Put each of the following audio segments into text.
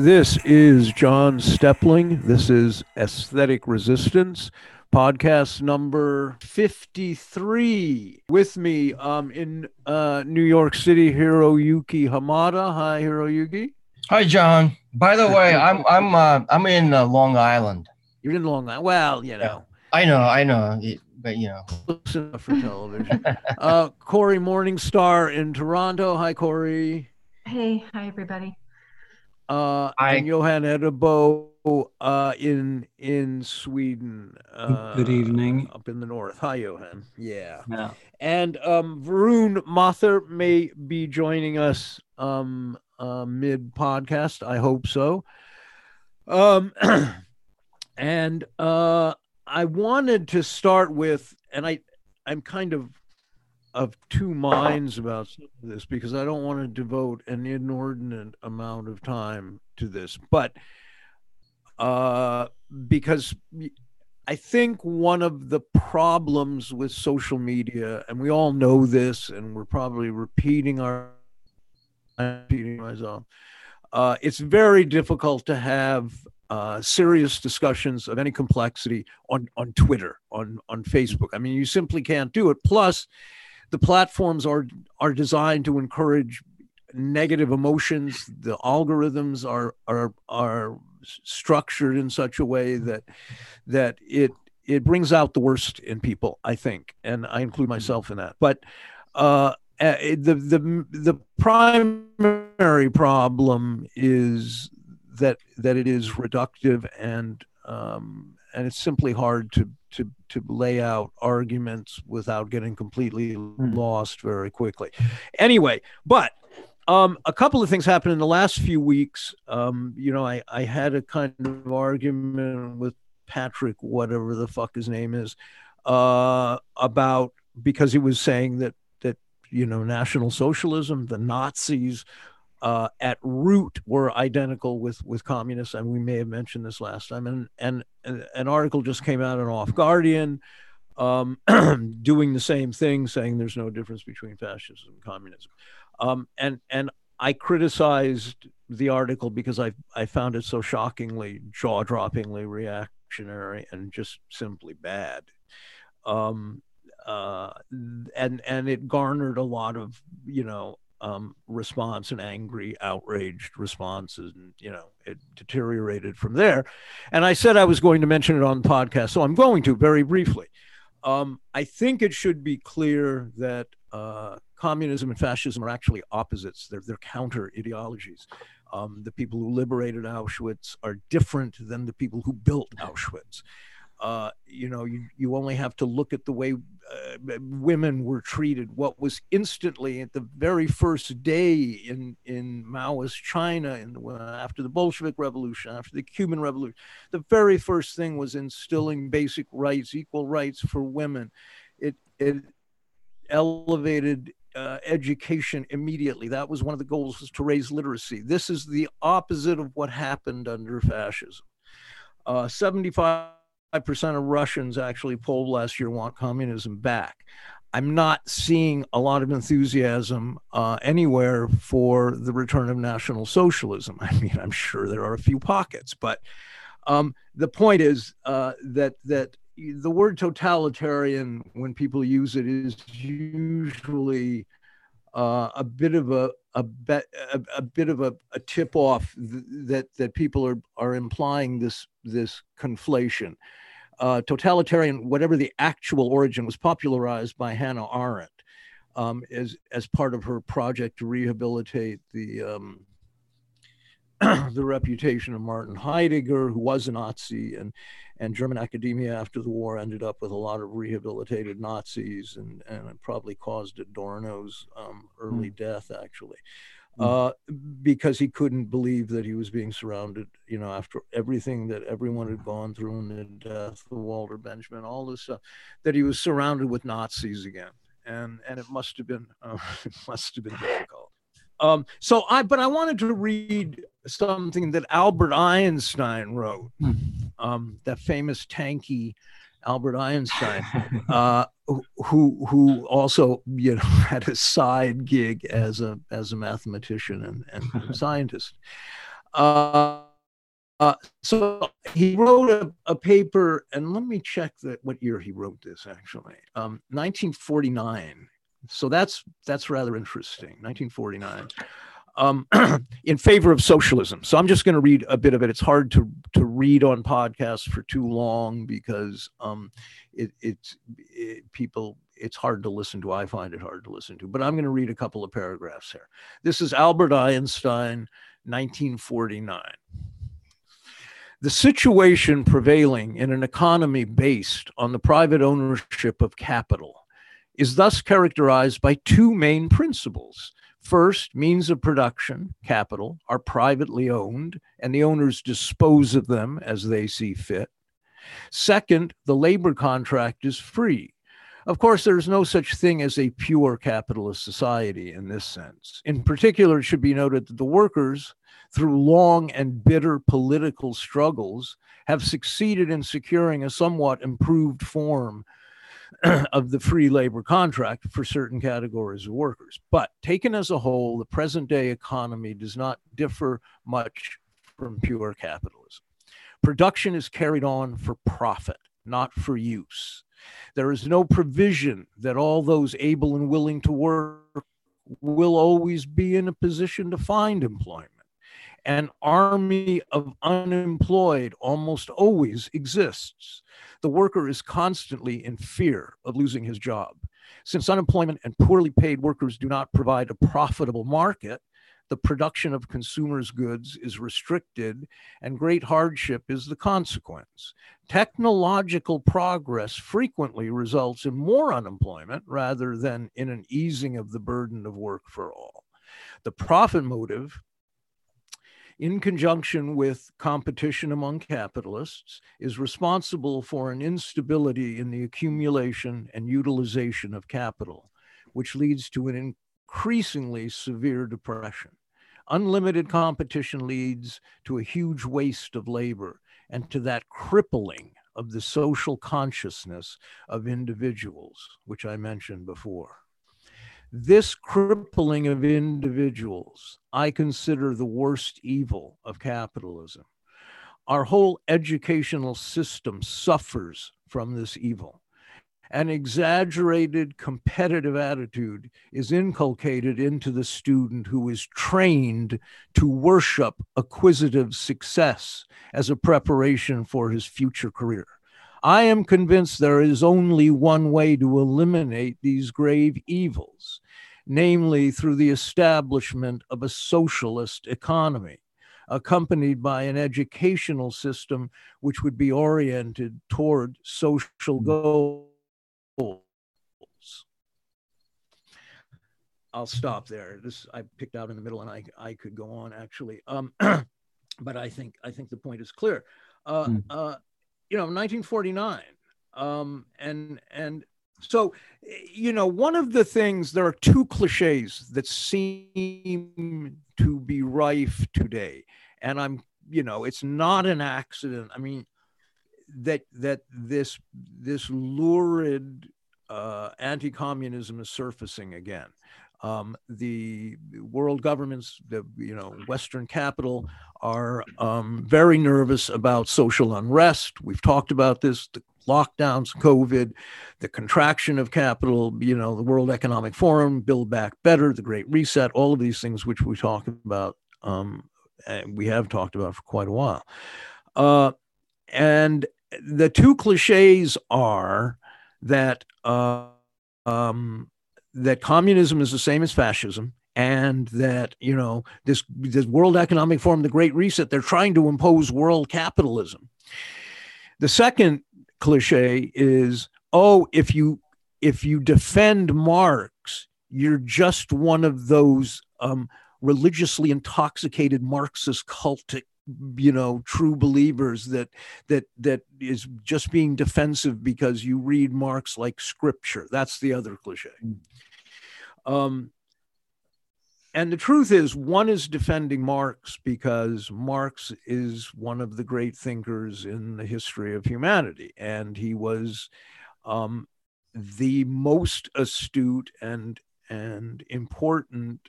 This is John Steppling. This is Aesthetic Resistance, podcast number 53. With me um, in uh, New York City, Hiroyuki Hamada. Hi, Hiroyuki. Hi, John. By the way, I'm I'm uh, I'm in uh, Long Island. You're in Long Island. Well, you know. I know, I know, but you know. Close enough for television. uh, Cory Morningstar in Toronto. Hi, Cory. Hey, hi everybody. Uh, Hi. and Johan Eddebo uh, in in Sweden. Uh, Good evening. Up in the north. Hi, Johan. Yeah. Yeah. And um, Varun Mathur may be joining us um, uh, mid podcast. I hope so. Um, and uh, I wanted to start with, and I, I'm kind of of two minds about this because I don't want to devote an inordinate amount of time to this, but uh, because I think one of the problems with social media, and we all know this, and we're probably repeating our repeating myself. Uh, it's very difficult to have uh, serious discussions of any complexity on on Twitter, on on Facebook. I mean, you simply can't do it. Plus, the platforms are are designed to encourage negative emotions. The algorithms are are are structured in such a way that that it it brings out the worst in people. I think, and I include myself in that. But uh, uh, the the the primary problem is that that it is reductive and um, and it's simply hard to to to lay out arguments without getting completely lost very quickly. Anyway, but um, a couple of things happened in the last few weeks. Um, you know, I I had a kind of argument with Patrick, whatever the fuck his name is, uh, about because he was saying that that you know National Socialism, the Nazis, uh, at root were identical with with communists, and we may have mentioned this last time. And and, and an article just came out in Off Guardian, um, doing the same thing, saying there's no difference between fascism and communism. Um, and and I criticized the article because I I found it so shockingly jaw droppingly reactionary and just simply bad. Um, uh, and and it garnered a lot of you know um, response and angry, outraged responses, and you know it deteriorated from there. And I said I was going to mention it on the podcast, so I'm going to very briefly. Um, I think it should be clear that uh, communism and fascism are actually opposites. They're they're counter ideologies. Um, the people who liberated Auschwitz are different than the people who built Auschwitz. Uh, you know, you, you only have to look at the way uh, women were treated. What was instantly at the very first day in in Maoist China, in the, after the Bolshevik Revolution, after the Cuban Revolution, the very first thing was instilling basic rights, equal rights for women. It it elevated uh, education immediately. That was one of the goals was to raise literacy. This is the opposite of what happened under fascism. Uh, 75 percent of Russians actually polled last year want communism back. I'm not seeing a lot of enthusiasm uh, anywhere for the return of National Socialism. I mean, I'm sure there are a few pockets, but um, the point is uh, that that the word totalitarian, when people use it, is usually uh, a bit of a a, be, a, a bit of a, a tip off th- that that people are are implying this this conflation. Uh, totalitarian, whatever the actual origin, was popularized by Hannah Arendt um, as as part of her project to rehabilitate the um, the reputation of Martin Heidegger, who was a Nazi, and and German academia after the war ended up with a lot of rehabilitated Nazis, and and it probably caused Adorno's um, early mm. death actually. Uh, because he couldn't believe that he was being surrounded, you know, after everything that everyone had gone through and the death of Walter Benjamin, all this stuff, that he was surrounded with Nazis again, and and it must have been uh, it must have been difficult. Um, so I, but I wanted to read something that Albert Einstein wrote, um, that famous tanky Albert Einstein, uh, who who also you know had a side gig as a as a mathematician and, and scientist. Uh, uh, so he wrote a, a, paper, and let me check that what year he wrote this actually. Um, 1949. So that's that's rather interesting. 1949. Um, in favor of socialism. So I'm just going to read a bit of it. It's hard to to read on podcasts for too long because um, it, it's it, people. It's hard to listen to. I find it hard to listen to. But I'm going to read a couple of paragraphs here. This is Albert Einstein, 1949. The situation prevailing in an economy based on the private ownership of capital is thus characterized by two main principles. First, means of production, capital, are privately owned, and the owners dispose of them as they see fit. Second, the labor contract is free. Of course, there is no such thing as a pure capitalist society in this sense. In particular, it should be noted that the workers through long and bitter political struggles, have succeeded in securing a somewhat improved form of the free labor contract for certain categories of workers. But taken as a whole, the present day economy does not differ much from pure capitalism. Production is carried on for profit, not for use. There is no provision that all those able and willing to work will always be in a position to find employment. An army of unemployed almost always exists. The worker is constantly in fear of losing his job. Since unemployment and poorly paid workers do not provide a profitable market, the production of consumers' goods is restricted, and great hardship is the consequence. Technological progress frequently results in more unemployment rather than in an easing of the burden of work for all. The profit motive in conjunction with competition among capitalists, is responsible for an instability in the accumulation and utilization of capital, which leads to an increasingly severe depression. Unlimited competition leads to a huge waste of labor and to that crippling of the social consciousness of individuals, which I mentioned before. This crippling of individuals, I consider the worst evil of capitalism. Our whole educational system suffers from this evil. An exaggerated competitive attitude is inculcated into the student who is trained to worship acquisitive success as a preparation for his future career. I am convinced there is only one way to eliminate these grave evils, namely through the establishment of a socialist economy, accompanied by an educational system which would be oriented toward social goals. I'll stop there. This I picked out in the middle, and I I could go on actually, um, but I think I think the point is clear. Uh, mm. uh, you know 1949 um, and and so you know one of the things there are two cliches that seem to be rife today. And i'm you know it's not an accident i mean that that this this lurid uh, anti-communism is surfacing again um, the world governments, the you know Western capital, are um, very nervous about social unrest. We've talked about this: the lockdowns, COVID, the contraction of capital. You know, the World Economic Forum, Build Back Better, the Great Reset, all of these things which we talk about. Um, we have talked about for quite a while, uh, and the two cliches are that. Uh, um, that communism is the same as fascism and that you know this this world economic forum the great reset they're trying to impose world capitalism. The second cliche is oh if you if you defend marx you're just one of those um, religiously intoxicated marxist cultic you know true believers that that that is just being defensive because you read marx like scripture. That's the other cliche. Mm. um and the truth is one is defending marx because marx is one of the great thinkers in the history of humanity. And he was um, the most astute and and important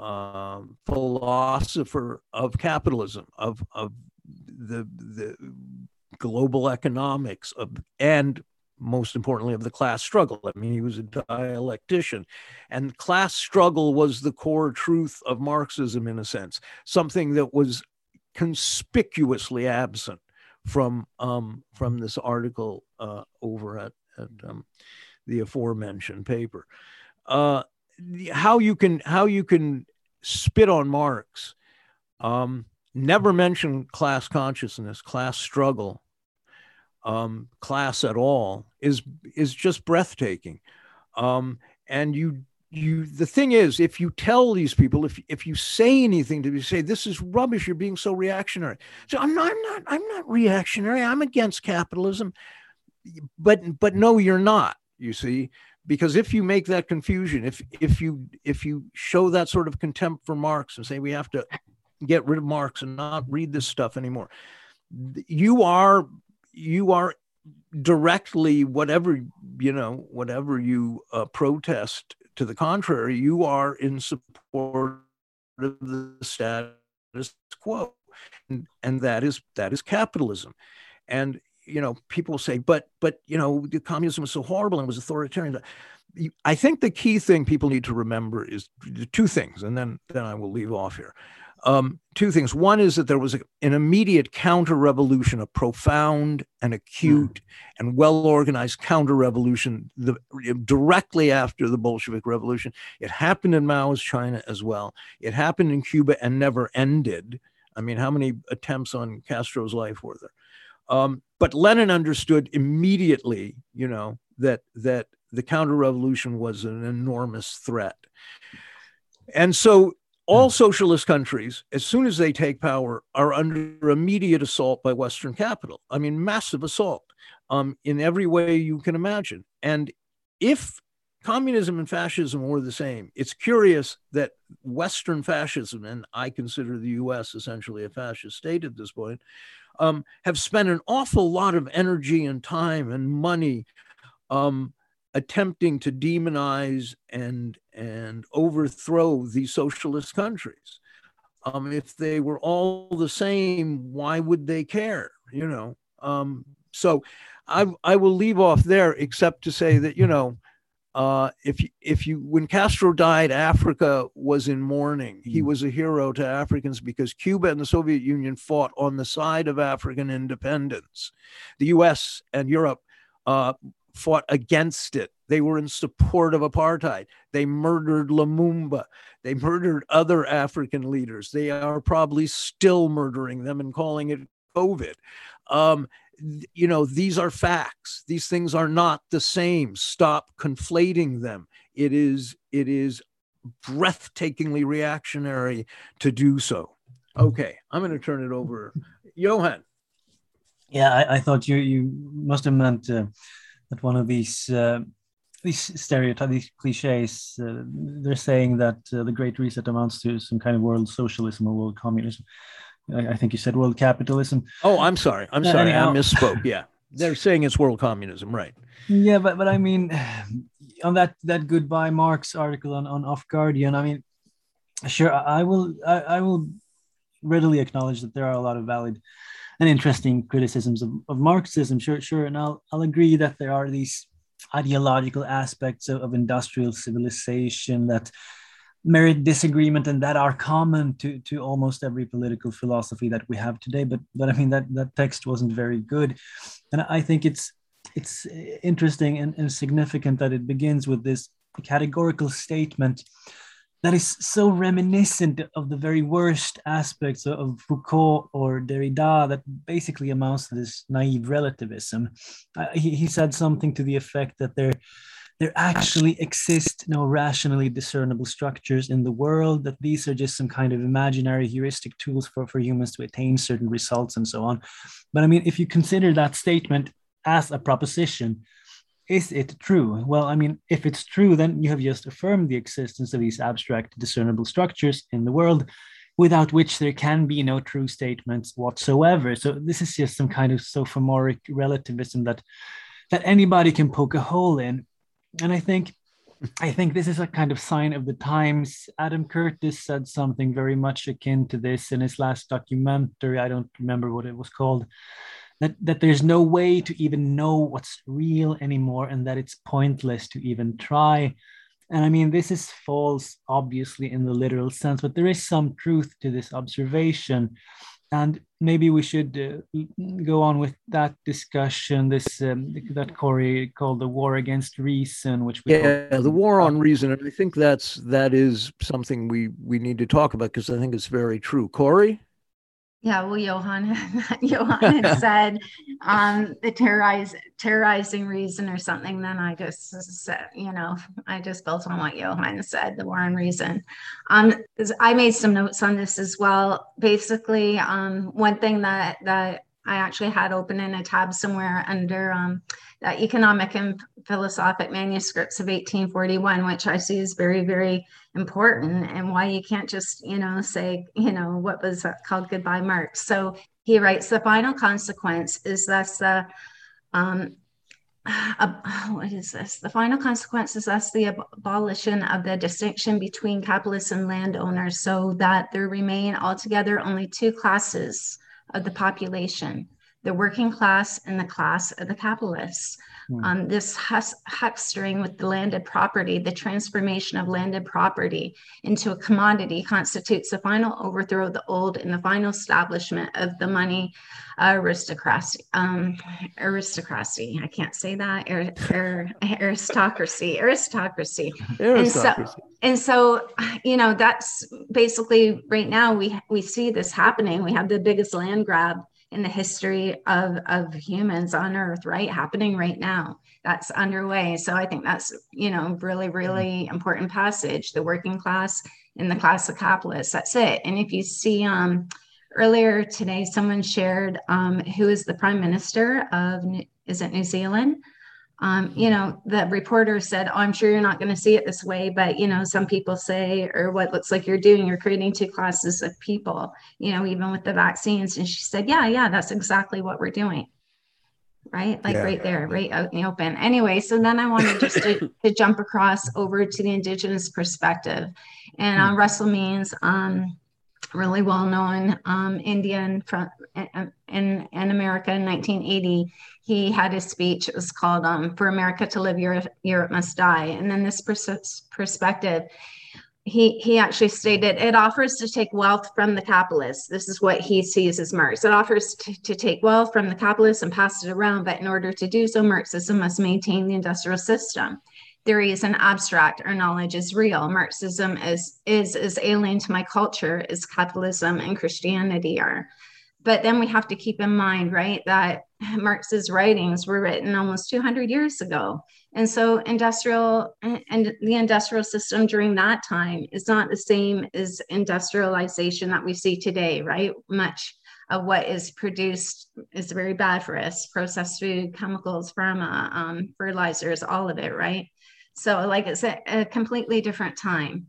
um, philosopher of capitalism, of of the the global economics of and most importantly of the class struggle. I mean, he was a dialectician, and class struggle was the core truth of Marxism in a sense, something that was conspicuously absent from um, from this article uh, over at, at um, the aforementioned paper. Uh, how you can how you can spit on Marx, um, never mention class consciousness, class struggle, um, class at all is is just breathtaking. Um, and you you the thing is, if you tell these people, if if you say anything to them, say this is rubbish, you're being so reactionary. So I'm not I'm not I'm not reactionary. I'm against capitalism. But but no, you're not. You see, because if you make that confusion, if if you if you show that sort of contempt for Marx and say we have to get rid of Marx and not read this stuff anymore, you are you are directly whatever you know whatever you uh, protest to the contrary you are in support of the status quo. And, and that is that is capitalism. And you know people say but but you know the communism was so horrible and was authoritarian i think the key thing people need to remember is two things and then then i will leave off here um, two things. One is that there was a, an immediate counter revolution, a profound and acute mm. and well organized counter revolution the, directly after the Bolshevik Revolution. It happened in Mao's China as well. It happened in Cuba and never ended. I mean, how many attempts on Castro's life were there? Um, but Lenin understood immediately, you know, that that the counter revolution was an enormous threat. And so all hmm. socialist countries, as soon as they take power, are under immediate assault by Western capital. I mean, massive assault um, in every way you can imagine. And if communism and fascism were the same, it's curious that Western fascism, and I consider the US essentially a fascist state at this point, um, have spent an awful lot of energy and time and money um, attempting to demonize and and overthrow these socialist countries. Um, if they were all the same, why would they care? You know. Um, so, I I will leave off there, except to say that you know, uh, if if you when Castro died, Africa was in mourning. He hmm. was a hero to Africans because Cuba and the Soviet Union fought on the side of African independence. The U.S. and Europe uh, fought against it. They were in support of apartheid. They murdered Lumumba. They murdered other African leaders. They are probably still murdering them and calling it COVID. Um, you know, these are facts. These things are not the same. Stop conflating them. It is it is breathtakingly reactionary to do so. Okay, I'm going to turn it over, Johan. Yeah, I, I thought you you must have meant. Uh, that one of these uh, these stereotypes, these cliches, uh, they're saying that uh, the Great Reset amounts to some kind of world socialism or world communism. I, think you said world capitalism. Oh, I'm sorry. I'm uh, sorry. Anyhow, I misspoke. Yeah, they're saying it's world communism, right? Yeah, but but I mean, on that that goodbye Marx article on on Off Guardian, I mean, sure, I will I, I will readily acknowledge that there are a lot of valid and interesting criticisms of, of Marxism. Sure, sure. And I'll, I'll agree that there are these ideological aspects of, of industrial civilization that merit disagreement and that are common to, to almost every political philosophy that we have today. But but I mean that that text wasn't very good. And I think it's it's interesting and, and significant that it begins with this categorical statement that is so reminiscent of the very worst aspects of Foucault or Derrida that basically amounts to this naive relativism. Uh, he, he said something to the effect that there, there actually exist no rationally discernible structures in the world, that these are just some kind of imaginary heuristic tools for, for humans to attain certain results and so on. But I mean, if you consider that statement as a proposition, is it true? Well, I mean, if it's true, then you have just affirmed the existence of these abstract discernible structures in the world without which there can be no true statements whatsoever. So this is just some kind of sophomoric relativism that that anybody can poke a hole in. And I think I think this is a kind of sign of the times. Adam Curtis said something very much akin to this in his last documentary. I don't remember what it was called. That, that there's no way to even know what's real anymore and that it's pointless to even try. And I mean, this is false, obviously, in the literal sense, but there is some truth to this observation and maybe we should uh, go on with that discussion this um, that cory called the war against reason which yeah the war on reason and i think that's that is something we we need to talk about because i think it's very true. Cory yeah, well, Johan, Johan had said um, the terrorize, terrorizing reason or something. Then I just said, you know, I just built on what Johan said, the war on reason. Um, I made some notes on this as well. Basically, um, one thing that that I actually had open in a tab somewhere under um, the economic and philosophic manuscripts of 1841, which I see is very, very important, and why you can't just, you know, say, you know, what was called goodbye Marx. So he writes the final consequence is thus the um, uh, what is this? The final consequence is thus the abolition of the distinction between capitalists and landowners, so that there remain altogether only two classes of the population the working class and the class of the capitalists. Mm. Um, this hus- huckstering with the landed property, the transformation of landed property into a commodity constitutes the final overthrow of the old and the final establishment of the money aristocracy. Um, aristocracy. I can't say that. Aristocracy. Aristocracy. Aristocracy. And so, and so, you know, that's basically right now we we see this happening. We have the biggest land grab in the history of, of humans on earth right? Happening right now. That's underway. So i think that's you know really really important passage the working class in the class of capitalists. That's it. And if you see um earlier today someone shared um, who is the prime minister of is it new zealand um, you know, the reporter said, oh, I'm sure you're not going to see it this way, but, you know, some people say, or what looks like you're doing, you're creating two classes of people, you know, even with the vaccines. And she said, yeah, yeah, that's exactly what we're doing. Right. Like yeah. right there, right out in the open. Anyway, so then I wanted just to, to jump across over to the Indigenous perspective. And uh, Russell Means, um, really well known um, Indian from in, in, in America in 1980 he had a speech. It was called um, "For America to Live, Europe, Europe Must Die." And then this pers- perspective, he he actually stated it offers to take wealth from the capitalists. This is what he sees as Marx. It offers to, to take wealth from the capitalists and pass it around, but in order to do so, Marxism must maintain the industrial system. Theory is an abstract, our knowledge is real. Marxism is is as alien to my culture as capitalism and Christianity are but then we have to keep in mind, right, that Marx's writings were written almost 200 years ago. And so industrial and the industrial system during that time is not the same as industrialization that we see today, right? Much of what is produced is very bad for us processed food, chemicals, pharma, um, fertilizers, all of it, right? So, like it's a, a completely different time.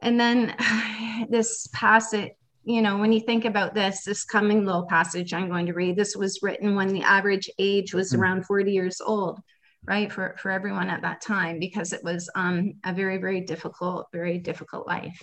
And then this passage, you know, when you think about this, this coming little passage I'm going to read, this was written when the average age was mm. around 40 years old, right? For, for everyone at that time, because it was um, a very, very difficult, very difficult life.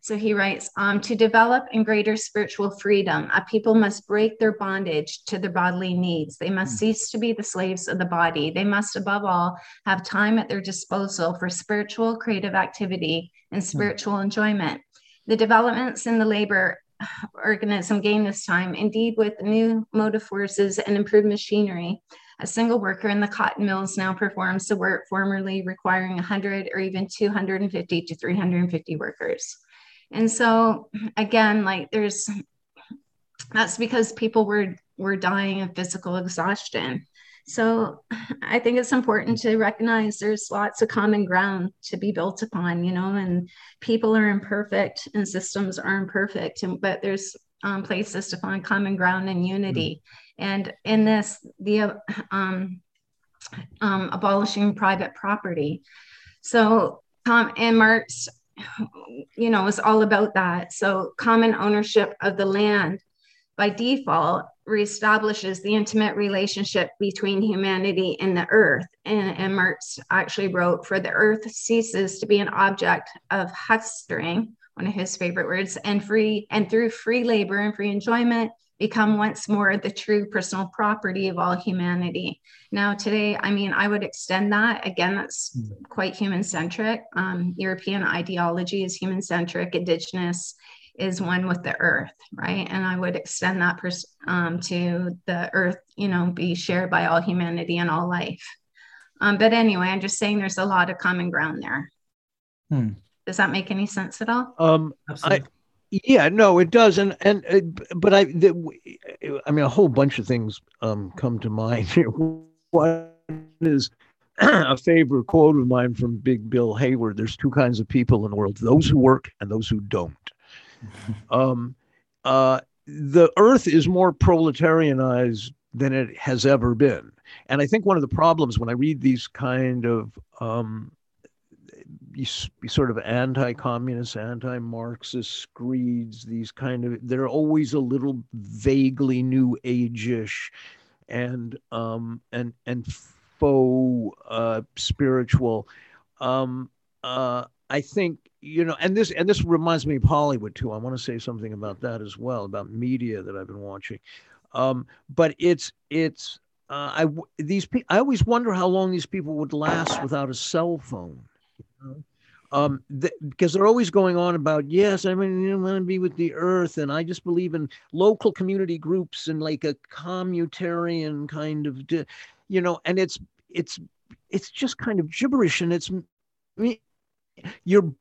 So he writes, um, to develop in greater spiritual freedom, a people must break their bondage to their bodily needs. They must mm. cease to be the slaves of the body. They must, above all, have time at their disposal for spiritual, creative activity and mm. spiritual mm. enjoyment. The developments in the labor organism gain this time. Indeed, with new motive forces and improved machinery, a single worker in the cotton mills now performs the work formerly requiring 100 or even 250 to 350 workers. And so, again, like there's that's because people were were dying of physical exhaustion. So I think it's important to recognize there's lots of common ground to be built upon, you know, and people are imperfect and systems are imperfect, and, but there's um, places to find common ground and unity. Mm-hmm. And in this, the um, um, abolishing private property. So, um, and Marx, you know, is all about that. So, common ownership of the land by default reestablishes the intimate relationship between humanity and the earth. And, and Marx actually wrote, For the earth ceases to be an object of hustering, one of his favorite words, and free and through free labor and free enjoyment become once more the true personal property of all humanity. Now, today, I mean, I would extend that. Again, that's mm-hmm. quite human centric. Um, European ideology is human centric, indigenous is one with the earth, right? And I would extend that pers- um, to the earth, you know, be shared by all humanity and all life. Um, but anyway, I'm just saying there's a lot of common ground there. Hmm. Does that make any sense at all? Um, I, yeah, no, it does, and and uh, but I, the, I mean, a whole bunch of things um, come to mind. One is a favorite quote of mine from Big Bill Haywood. There's two kinds of people in the world: those who work and those who don't. Um, uh, the earth is more proletarianized than it has ever been. And I think one of the problems when I read these kind of um, sort of anti-communist, anti-Marxist screeds, these kind of they're always a little vaguely new age-ish and um, and and faux uh, spiritual. Um, uh, I think you know, and this and this reminds me of Hollywood too. I want to say something about that as well about media that I've been watching. Um, but it's it's uh, I these pe- I always wonder how long these people would last without a cell phone. You know? um, th- because they're always going on about yes, I mean, I want to be with the earth, and I just believe in local community groups and like a communitarian kind of, you know, and it's it's it's just kind of gibberish, and it's mean, you're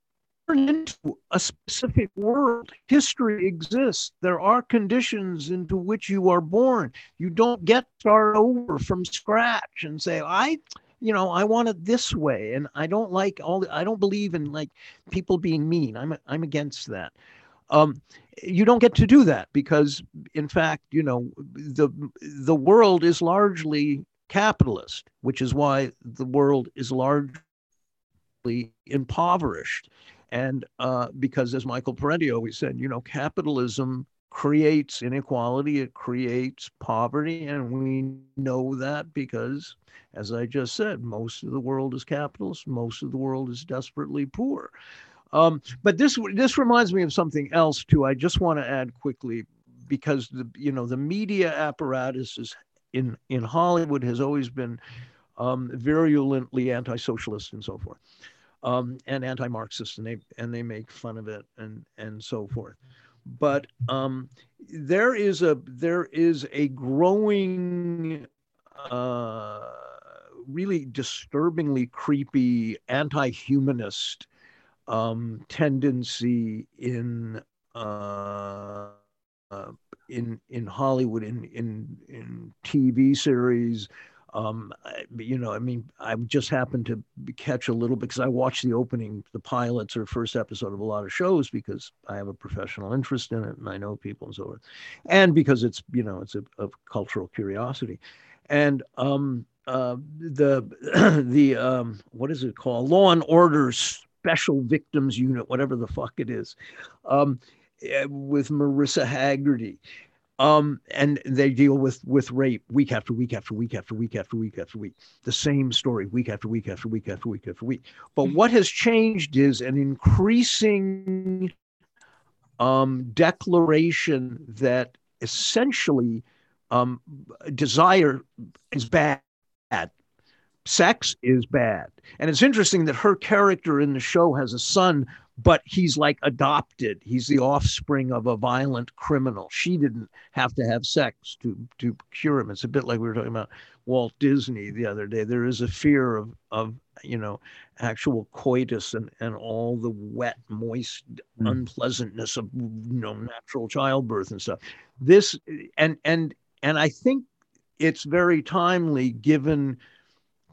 into a specific world. History exists. There are conditions into which you are born. You don't get start over from scratch and say, I, you know, I want it this way. And I don't like all, I don't believe in like people being mean. I'm, I'm against that. Um, you don't get to do that because in fact, you know, the, the world is largely capitalist, which is why the world is largely impoverished and uh, because, as Michael Parenti always said, you know, capitalism creates inequality, it creates poverty. And we know that because, as I just said, most of the world is capitalist, most of the world is desperately poor. Um, but this this reminds me of something else too. I just want to add quickly because the you know the media apparatus is in in Hollywood has always been um, virulently anti-socialist and so forth um, and anti-Marxist, and they and they make fun of it and and so forth. But um, there is a there is a growing, uh, really disturbingly creepy anti-humanist um, tendency in. Uh, uh, in in Hollywood, in in in TV series, um, you know, I mean, I just happened to catch a little because I watched the opening, the pilots or first episode of a lot of shows because I have a professional interest in it and I know people and so forth, and because it's you know it's a, a cultural curiosity, and um, uh, the the um, what is it called? Law and Order Special Victims Unit, whatever the fuck it is, um, eh, with Mariska Hargitay um, and they deal with with rape week after week after week after week after week after week. The same story week after week after week after week after week. But mm-hmm. what has changed is an increasing um, declaration that essentially um, desire is bad. Sex is bad. And it's interesting that her character in the show has a son but he's like adopted. He's the offspring of a violent criminal. She didn't have to have sex to to cure him. It's a bit like we were talking about Walt Disney the other day. There is a fear of of you know actual coitus and and all the wet, moist mm. unpleasantness of you know natural childbirth and stuff. This and and and I think it's very timely given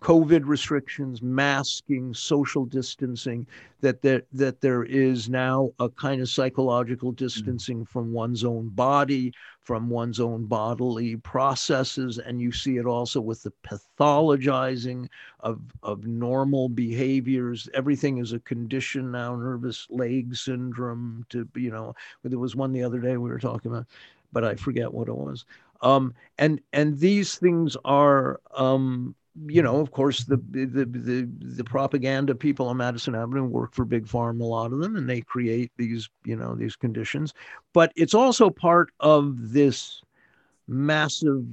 COVID restrictions, masking, social distancing, that there, that there is now a kind of psychological mm. distancing mm-hmm. from one's own body, from one's own bodily processes. And you see it also with the pathologizing of, of normal behaviors. Everything is a condition now, nervous leg syndrome to, you know, there was one the other day we were talking about but I forget what it was. Um, and and these things are, um, you know, of course, the, the the the propaganda people on Madison Avenue work for Big Pharma, a lot of them, and they create these, you know, these conditions. But it's also part of this massive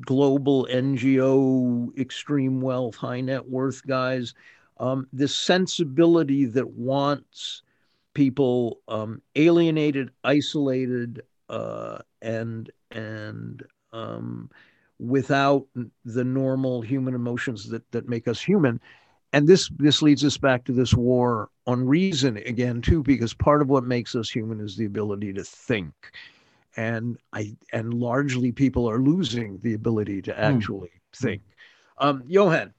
global NGO, extreme wealth, high net worth guys, um, this sensibility that wants people um, alienated, isolated, uh, and and um, without the normal human emotions that that make us human. And this this leads us back to this war on reason again too, because part of what makes us human is the ability to think and I and largely people are losing the ability to hmm. actually mm. think. Um, Johan.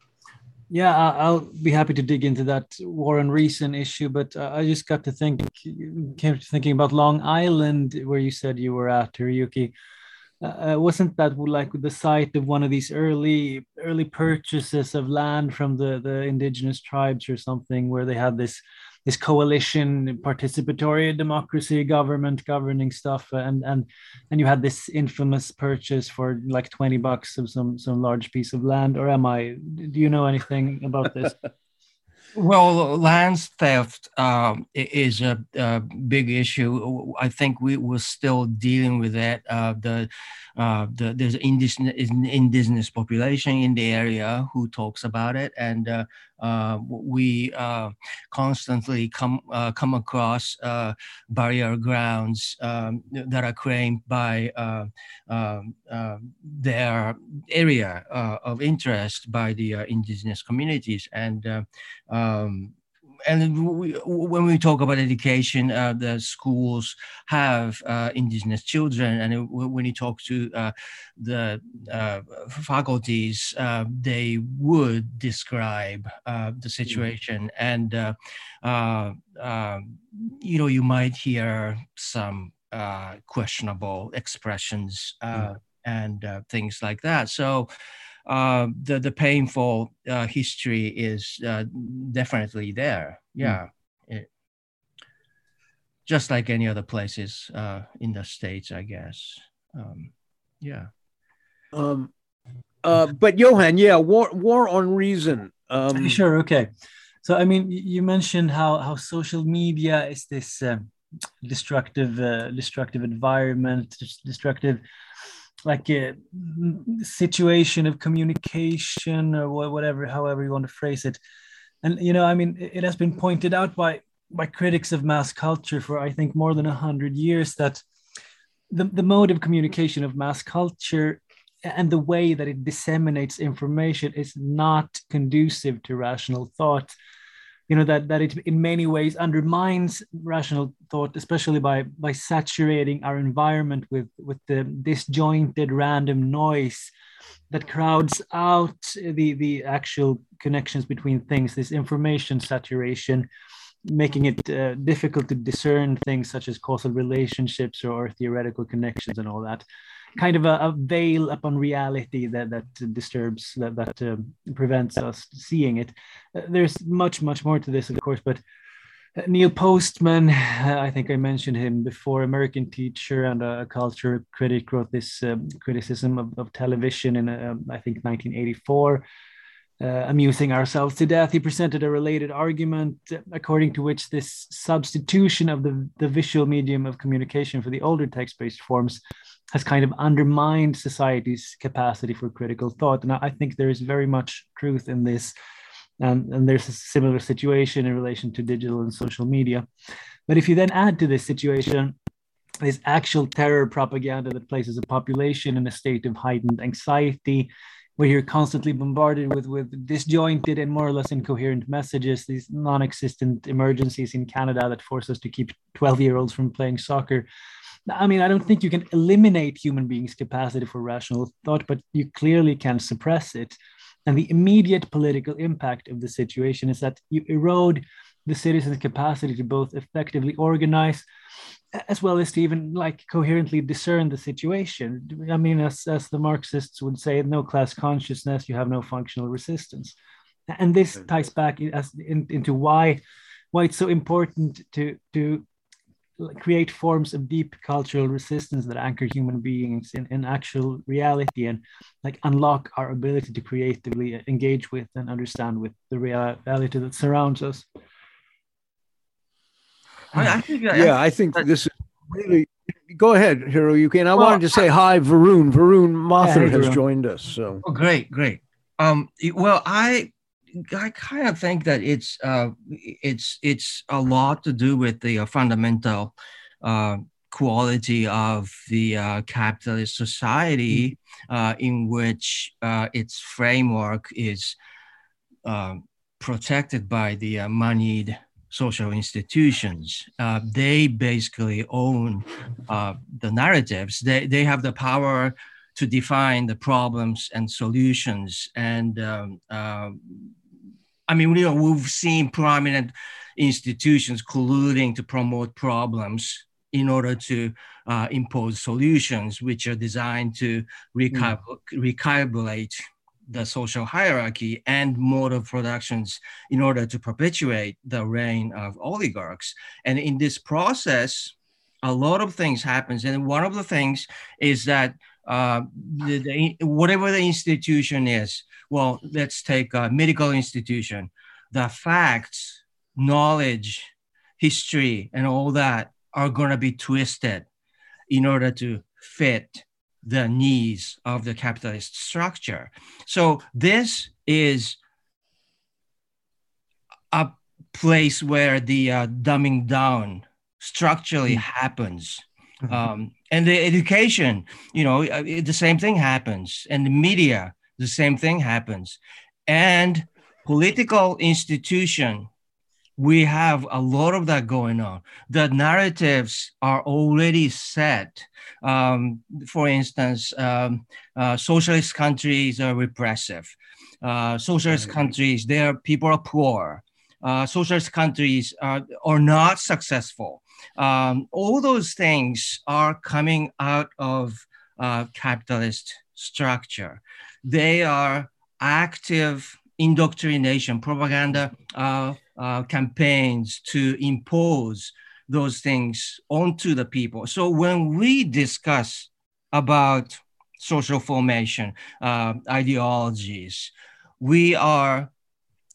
Yeah, I'll be happy to dig into that war on reason issue, but uh, I just got to think, came to thinking about Long Island, where you said you were at, Hiroyuki. Uh, uh, wasn't that like the site of one of these early early purchases of land from the the indigenous tribes or something, where they had this this coalition participatory democracy government governing stuff and and and you had this infamous purchase for like 20 bucks of some some large piece of land? Or am i do you know anything about this Well, land theft um, is a, a, big issue. I think we were still dealing with that. Uh, the, uh, the there's indigenous indigenous population in the area who talks about it, and uh, uh we uh, constantly come uh, come across barrier grounds um, that are claimed by um, their area of interest by the indigenous communities, and um, and we, when we talk about education, uh, the schools have uh, indigenous children, and it, when you talk to uh, the uh, faculties, uh, they would describe uh, the mm. situation, and um, you know you might hear some questionable expressions mm. and things like that. So uh, the the painful uh, history is uh, definitely there. Hmm. Yeah, mm. it, just like any other places uh, in the states, I guess. Um, yeah. Um, uh, but Johan, yeah, war war on reason. Um, sure. Okay. So I mean, you mentioned how how social media is this um, destructive uh, destructive environment, destructive like a situation of communication or whatever however you want to phrase it. And you know i mean it has been pointed out by by critics of mass culture for i think more than 100 years that the, the mode of communication of mass culture and the way that it disseminates information is not conducive to rational thought you know that that it in many ways undermines rational thought especially by by saturating our environment with with the disjointed random noise that crowds out the the actual connections between things this information saturation making it uh, difficult to discern things such as causal relationships or theoretical connections and all that kind of a, a veil upon reality that that disturbs that that um, prevents us seeing it. Uh, there's much much more to this, of course, but. Uh, Neil Postman, uh, I think I mentioned him before, American teacher and a culture critic, wrote this um, criticism of, of, television in, um, I think, 1984. Uh, amusing ourselves to death, he presented a related argument according to which this substitution of the, the visual medium of communication for the older text based forms has kind of undermined society's capacity for critical thought. And I think there is very much truth in this. And, and there's a similar situation in relation to digital and social media. But if you then add to this situation this actual terror propaganda that places a population in a state of heightened anxiety, where you're constantly bombarded with with disjointed and more or less incoherent messages, these non-existent emergencies in Canada that force us to keep 12 year olds from playing soccer. I mean, I don't think you can eliminate human beings' capacity for rational thought, but you clearly can suppress it. And the immediate political impact of the situation is that you erode the citizens' capacity to both effectively organize as well as to even like coherently discern the situation. I mean, as, as the Marxists would say, no class consciousness, you have no functional resistance. And this ties back as in, into why why it's so important to to create forms of deep cultural resistance that anchor human beings in, in actual reality and like unlock our ability to creatively uh, engage with and understand with the reality that surrounds us. I think, yeah, I think this is really. Go ahead, Hiroyuki. And I well, wanted to say hi, Varun. Varun Mathur yeah, has joined us. So oh, great, great. Um, well, I I kind of think that it's uh, it's it's a lot to do with the uh, fundamental uh, quality of the uh, capitalist society uh, in which uh, its framework is protected by the moneyed social institutions. they basically own the narratives. They, they have the power to define the problems and solutions and um, uh, I mean, you know, we've seen prominent institutions colluding to promote problems in order to uh, impose solutions which are designed to recal- mm. The social hierarchy and mode of productions in order to perpetuate the reign of oligarchs. And in this process, a lot of things happens. And one of the things is that uh, the, the, whatever the institution is, well, let's take a medical institution. The facts, knowledge, history, and all that are going to be twisted in order to fit the needs of the capitalist structure. So this is a place where the uh, dumbing down structurally mm-hmm. happens. Mm-hmm. Um, and the education, you know, uh, the same thing happens. And the media, the same thing happens. And political institution, we have a lot of that going on. The narratives are already set. Um, for instance, um, uh, socialist countries are repressive. Uh, socialist countries, their people are poor. Uh, socialist countries are, are not successful. Um, all those things are coming out of uh, capitalist structure they are active indoctrination, propaganda uh, campaigns to impose those things onto the people. So when we discuss about social formation, uh, ideologies, we are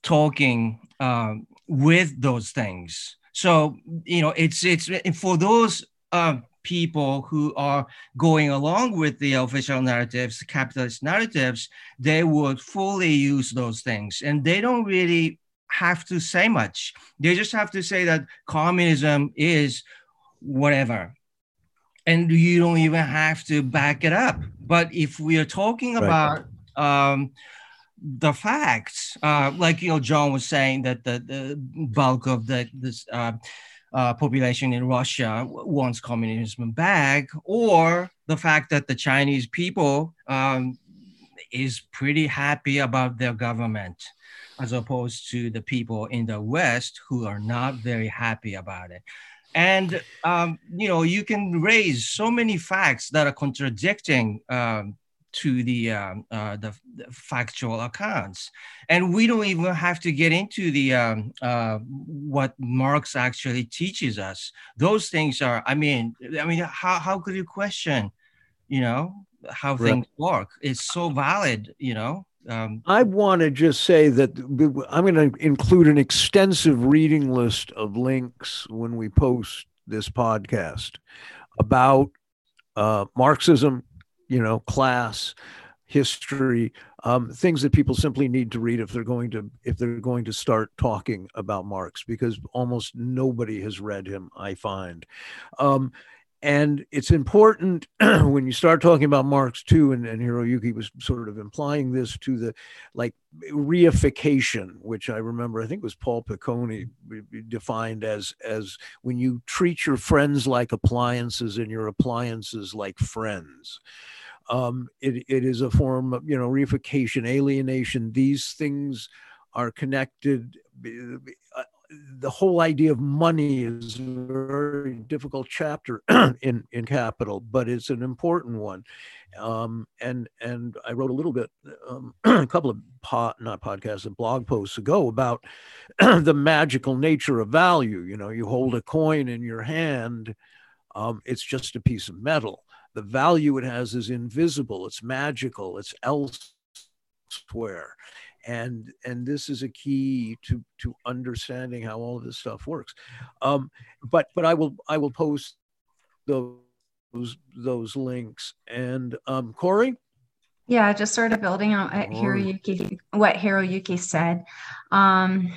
talking uh, with those things. So you know, it's it's for those uh, people who are going along with the official narratives, capitalist narratives, they would fully use those things. And they don't really have to say much. They just have to say that communism is whatever. And you don't even have to back it up. But if we are talking right. about um, the facts, uh, like you know, John was saying that the, the bulk of the this uh, uh, population in Russia wants communism back, or the fact that the Chinese people um, is pretty happy about their government, as opposed to the people in the West who are not very happy about it. And um, you know, you can raise so many facts that are contradicting um, to the, um, uh, the, the factual accounts, and we don't even have to get into the um, uh, what Marx actually teaches us. Those things are, I mean, I mean, how how could you question, you know, how right. things work? It's so valid, you know. Um, I want to just say that I'm going to include an extensive reading list of links when we post this podcast about uh, Marxism, you know, class, history, um, things that people simply need to read if they're going to if they're going to start talking about Marx, because almost nobody has read him. I find. Um, and it's important when you start talking about Marx too, and, and Hiroyuki was sort of implying this to the like reification, which I remember I think was Paul Piccone defined as as when you treat your friends like appliances and your appliances like friends. Um, it, it is a form of you know reification alienation. These things are connected uh, the whole idea of money is a very difficult chapter in in capital but it's an important one. Um, and and i wrote a little bit um, a couple of pod, not podcasts and blog posts ago about the magical nature of value. You know you hold a coin in your hand um, it's just a piece of metal. The value it has is invisible it's magical it's elsewhere and and this is a key to to understanding how all of this stuff works. Um but but i will i will post those those links. And um cory? Yeah, just sort of building on what Hiroyuki, what Hiroyuki said. Um,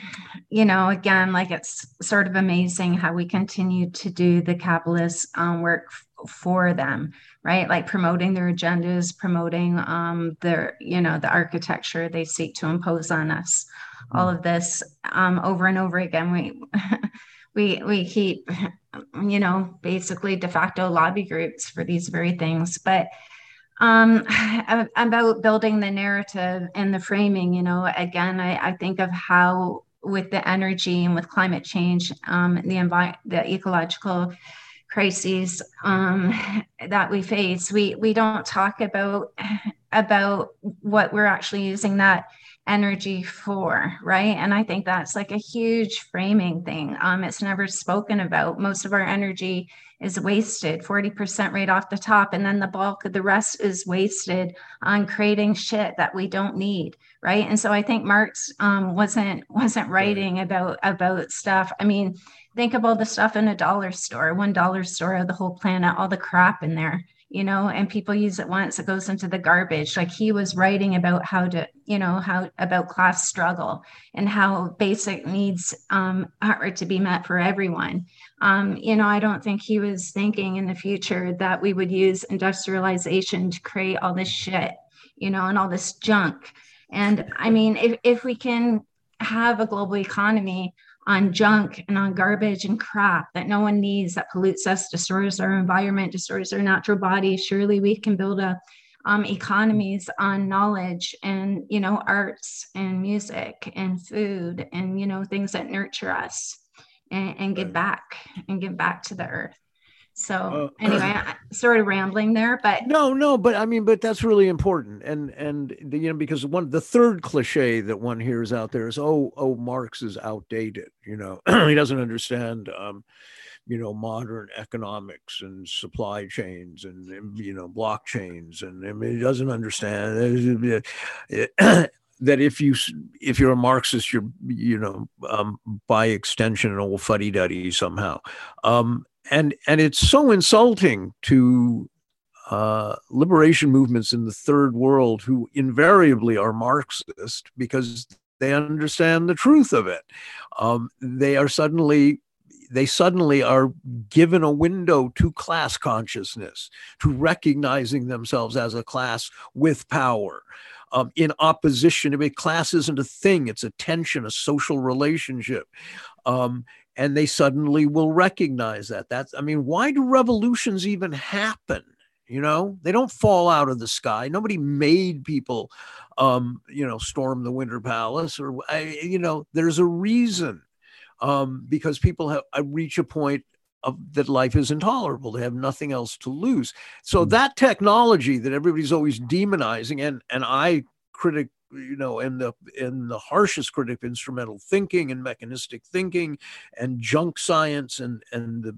you know, again, like it's sort of amazing how we continue to do the capitalist um, work for them, right? Like promoting their agendas, promoting um, their, you know, the architecture they seek to impose on us. All of this um, over and over again. We we we keep, you know, basically de facto lobby groups for these very things, but um, about building the narrative and the framing, you know, again, I, I think of how with the energy and with climate change, um, the envi- the ecological crises um, that we face, we we don't talk about about what we're actually using that energy for, right? And I think that's like a huge framing thing. Um, it's never spoken about. Most of our energy is wasted 40% right off the top and then the bulk of the rest is wasted on creating shit that we don't need right and so i think marx um, wasn't wasn't writing about about stuff i mean think of all the stuff in a dollar store one dollar store of the whole planet all the crap in there you know, and people use it once, it goes into the garbage. Like he was writing about how to, you know, how about class struggle and how basic needs um, are to be met for everyone. Um, you know, I don't think he was thinking in the future that we would use industrialization to create all this shit, you know, and all this junk. And I mean, if, if we can have a global economy on junk and on garbage and crap that no one needs that pollutes us, destroys our environment, destroys our natural body. Surely we can build a um, economies on knowledge and you know arts and music and food and you know things that nurture us and, and give back and give back to the earth. So uh, anyway, I sort of rambling there, but no, no, but I mean, but that's really important, and and the, you know because one the third cliche that one hears out there is oh oh Marx is outdated, you know he doesn't understand. Um, you know modern economics and supply chains and you know blockchains and I mean, he doesn't understand that if you if you're a Marxist, you're you know um, by extension an old fuddy duddy somehow. Um, and and it's so insulting to uh, liberation movements in the third world who invariably are Marxist because they understand the truth of it. Um, they are suddenly they suddenly are given a window to class consciousness, to recognizing themselves as a class with power. Um, in opposition, I mean, class isn't a thing; it's a tension, a social relationship. Um, and they suddenly will recognize that. That's i mean why do revolutions even happen? You know they don't fall out of the sky. Nobody made people um you know storm the winter palace or you know there's a reason um because people have I reach a point of that life is intolerable. They have nothing else to lose. So mm. that technology that everybody's always demonizing and and i critic you know, in the in the harshest critic of instrumental thinking and mechanistic thinking and junk science and and the,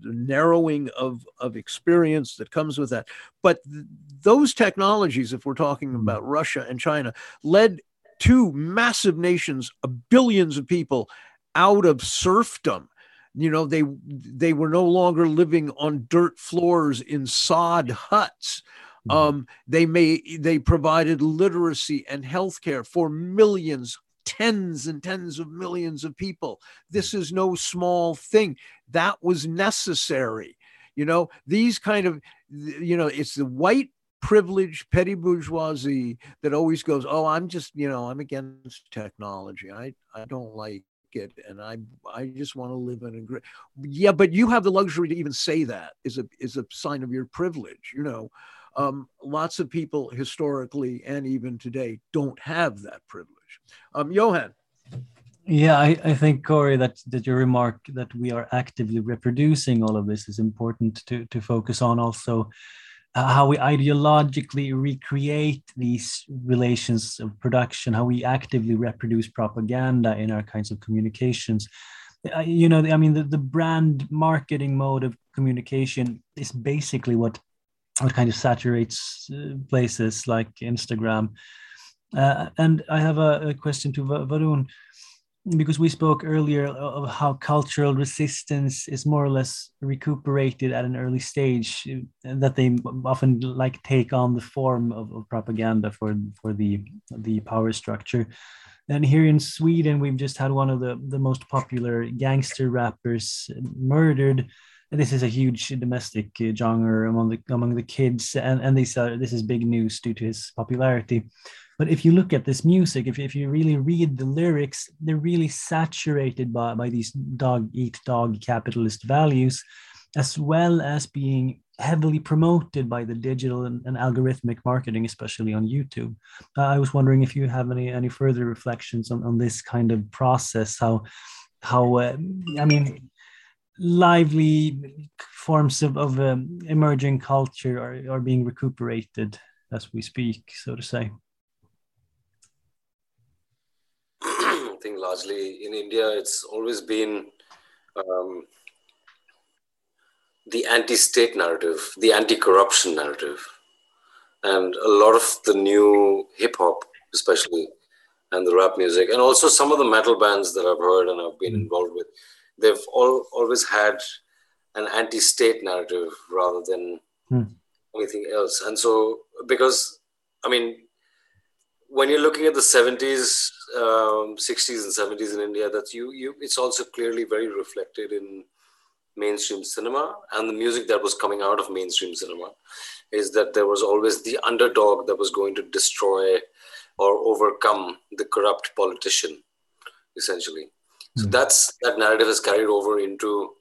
the narrowing of of experience that comes with that. But th- those technologies, if we're talking mm-hmm. about Russia and China, led two massive nations, billions of people, out of serfdom you know they they were no longer living on dirt floors in sod huts Mm-hmm. Um, they may they provided literacy and healthcare for millions, tens and tens of millions of people. This is no small thing. That was necessary. You know, these kind of, you know, it's the white privileged petty bourgeoisie that always goes, "Oh, I'm just, you know, I'm against technology. I I don't like it and i i just want to live in a great yeah but you have the luxury to even say that is a is a sign of your privilege you know um, lots of people historically and even today don't have that privilege. Um, Johan. Yeah, I, I think Cory that that your remark that we are actively reproducing all of this is important to to focus on also uh, how we ideologically recreate these relations of production, how we actively reproduce propaganda in our kinds of communications. Uh, you know, I mean, the, the brand marketing mode of communication is basically what what kind of saturates uh, places like Instagram. Uh, and I have a, a question to Varun because we spoke earlier of how cultural resistance is more or less recuperated at an early stage that they often like take on the form of, of, propaganda for for the the power structure and here in sweden we've just had one of the the most popular gangster rappers murdered this is a huge domestic genre among the among the kids and and uh, this is big news due to his popularity but if you look at this music, if, if you really read the lyrics, they're really saturated by, by these dog eat dog capitalist values, as well as being heavily promoted by the digital and, and algorithmic marketing, especially on YouTube. Uh, I was wondering if you have any any further reflections on, on this kind of process, how how uh, I mean lively forms of, of um, emerging culture are, are being recuperated as we speak, so to say. I think largely in India, it's always been um, the anti-state narrative, the anti-corruption narrative, and a lot of the new hip hop, especially, and the rap music, and also some of the metal bands that I've heard and I've been hmm. involved with, they've all always had an anti-state narrative rather than hmm. anything else. And so, because I mean, when you're looking at the 70s, um, 60s, and 70s in India, that's you you it's also clearly very reflected in mainstream cinema and the music that was coming out of mainstream cinema is that there was always the underdog that was going to destroy or overcome the corrupt politician essentially. So hmm. that's that narrative has carried over into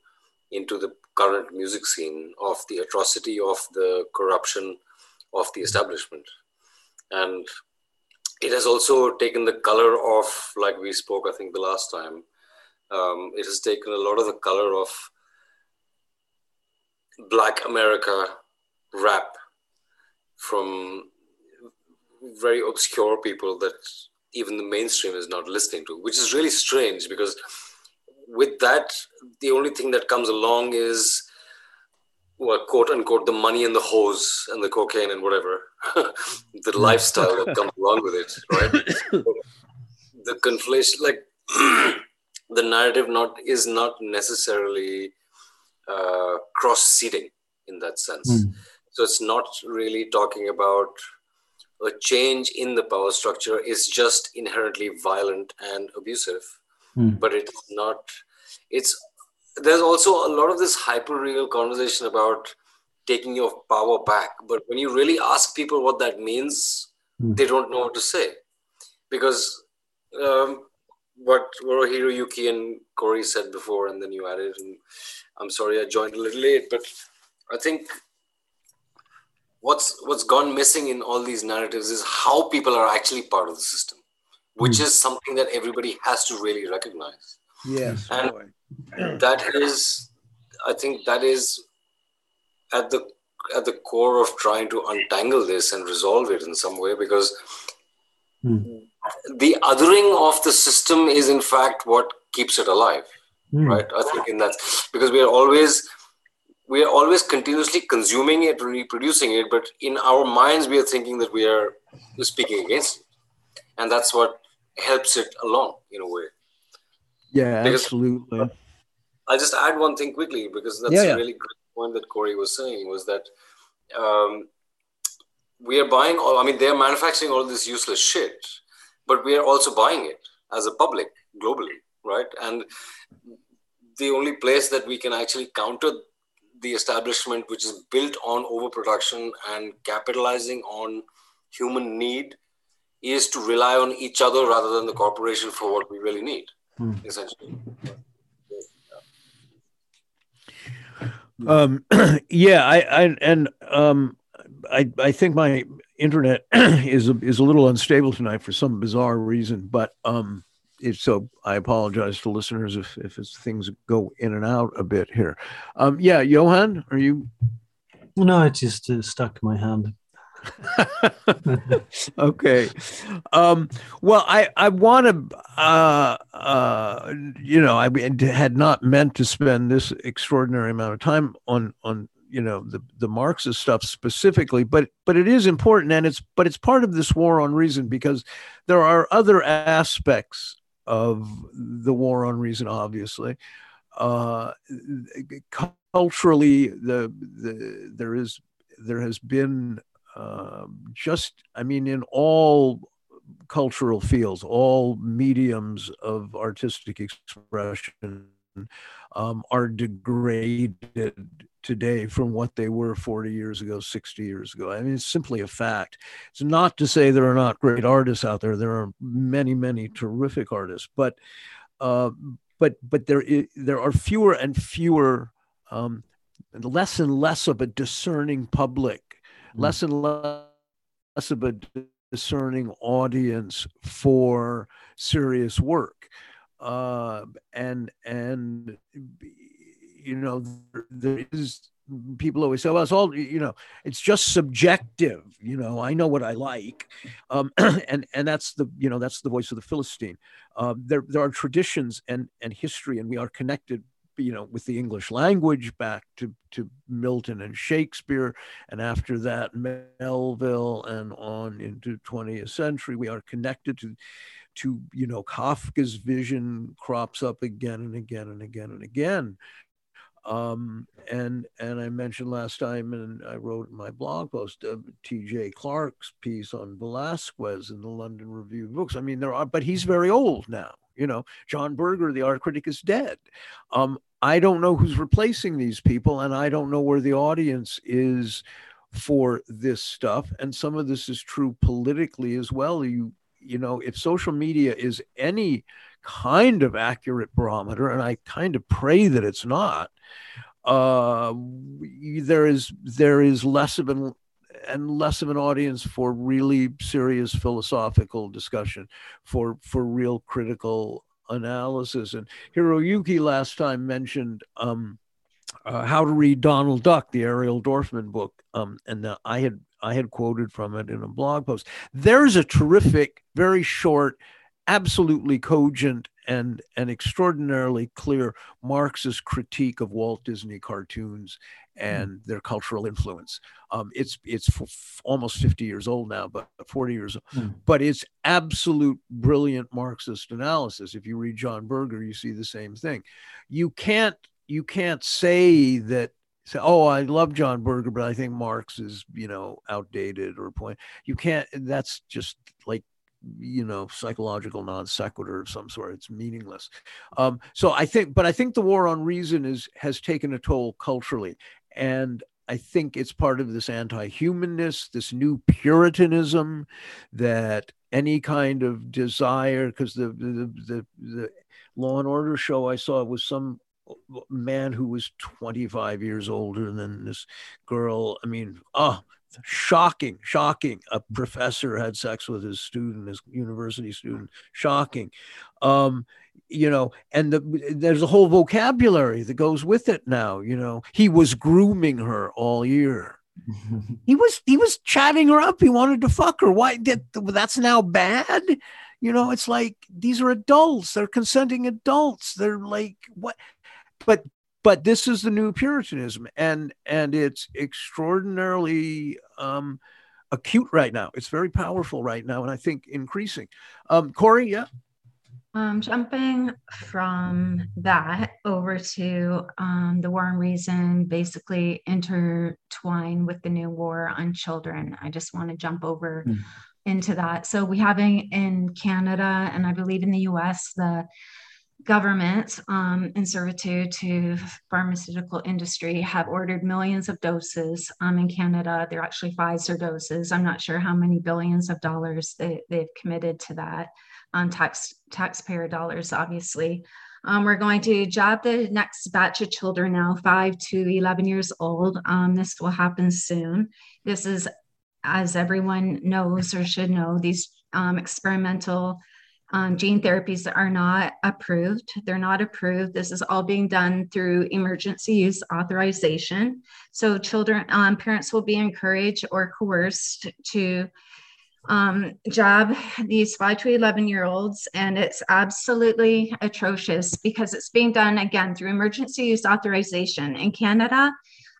into the current music scene of the atrocity of the corruption of the establishment and it has also taken the color of, like we spoke, I think, the last time. Um, it has taken a lot of the color of Black America rap from very obscure people that even the mainstream is not listening to, which is really strange because with that, the only thing that comes along is what quote unquote the money and the hose and the cocaine and whatever the lifestyle that comes along with it right? The conflation like the narrative not is not necessarily uh, cross seeding in that sense. Mm. so it's not really talking about a change in the power structure is just inherently violent and abusive mm. but it's not it's there's also a lot of this hyper real conversation about taking your power back. But when you really ask people what that means, mm. they don't know what to say. Because um, what Hirohiro Yuki and Cory said before, and then you added, and I'm sorry I joined a little late, but I think what's what's gone missing in all these narratives is how people are actually part of the system, which mm. is something that everybody has to really recognize. Yes. And boy that is i think that is at the at the core of trying to untangle this and resolve it in some way because mm. the othering of the system is in fact what keeps it alive mm. right i think in that because we are always we are always continuously consuming it reproducing it but in our minds we are thinking that we are speaking against it and that's what helps it along in a way yeah because absolutely I'll just add one thing quickly because that's yeah, yeah. a really great point that Cory was saying was that um, we are buying all, I mean, they're manufacturing all this useless shit, but we are also buying it as a public globally, right? And the only place that we can actually counter the establishment, which is built on overproduction and capitalizing on human need, is to rely on each other rather than the corporation for what we really need, hmm. essentially. Um, yeah, I, I and um, I I think my internet is a, is a little unstable tonight for some bizarre reason, but um, so, I apologize to listeners if if it's things go in and out a bit here. Um, yeah, Johan, are you? No, it just uh, stuck my hand. okay. Um, well, I I want to, uh, uh, you know, I had not meant to spend this extraordinary amount of time on on you know the the Marxist stuff specifically, but but it is important, and it's but it's part of this war on reason because there are other aspects of the war on reason, obviously. Uh, culturally, the the there is there has been uh, just I mean in all cultural fields, all mediums of artistic expression um, are degraded today from what they were 40 years ago, 60 years ago. I mean, it's simply a fact. It's not to say there are not great artists out there. There are many, many terrific artists, but uh, but but there is, there are fewer and fewer, um, less and less of a discerning public, mm. less and less of a discerning audience for serious work, uh, and and you know, there, is people always say, well, it's all, you know, it's just subjective. You know, I know what I like. Um, and, and that's the, you know, that's the voice of the Philistine. Uh, there, there are traditions and, and history, and we are connected, you know, with the English language back to, to Milton and Shakespeare. And after that, Melville and on into 20th century, we are connected to, to, you know, Kafka's vision crops up again and again and again and again. Um, and and I mentioned last time, and I wrote in my blog post, uh, T.J. Clark's piece on Velasquez in the London Review of Books. I mean, there are, but he's very old now. You know, John Berger, the art critic, is dead. Um, I don't know who's replacing these people, and I don't know where the audience is for this stuff. And some of this is true politically as well. You you know, if social media is any kind of accurate barometer, and I kind of pray that it's not, uh, there is there is less of an and less of an audience for really serious philosophical discussion, for for real critical analysis. And Hiroyuki last time mentioned um, uh, how to read Donald Duck, the Ariel Dorfman book, um, and uh, I had I had quoted from it in a blog post. There's a terrific, very short absolutely cogent and an extraordinarily clear Marxist critique of Walt Disney cartoons and mm. their cultural influence. Um, it's it's f- almost 50 years old now, but 40 years old. Mm. But it's absolute brilliant Marxist analysis. If you read John Berger, you see the same thing. You can't you can't say that say, oh, I love John Berger, but I think Marx is you know outdated or point. You can't. That's just like you know psychological non sequitur of some sort. It's meaningless. Um, so i think but i think the war on reason is has taken a toll culturally. And I think it's part of this anti humanness, this new Puritanism that any kind of desire, because the, the, the, the, Law and Order show I saw was some man who was 25 years older than this girl. I mean, oh, shocking, shocking. A professor had sex with his student, his university student. Shocking. Um, you know, and the, there's a whole vocabulary that goes with it now. You know, he was grooming her all year. he was he was chatting her up. He wanted to fuck her. Why that that's now bad? You know, it's like these are adults. They're consenting adults. They're like what? But but this is the new puritanism and and it's extraordinarily um, acute right now it's very powerful right now and i think increasing um, cory yeah um, jumping from that over to um, the war on reason, basically intertwine with the new war on children. I just want to jump over mm. into that. So we have in, in Canada, and I believe in the US, the government um, in servitude to pharmaceutical industry have ordered millions of doses um, in Canada. They're actually Pfizer doses. I'm not sure how many billions of dollars they, they've committed to that on tax taxpayer dollars, obviously. Um, we're going to jab the next batch of children now, five to 11 years old. Um, this will happen soon. This is, as everyone knows or should know, these um, experimental Um, gene therapies are not approved. They're not approved. This is all being done through emergency use authorization. So children, um, parents will be encouraged or coerced to um, jab these five to 11 year olds. And it's absolutely atrocious because it's being done again through emergency use authorization. In Canada,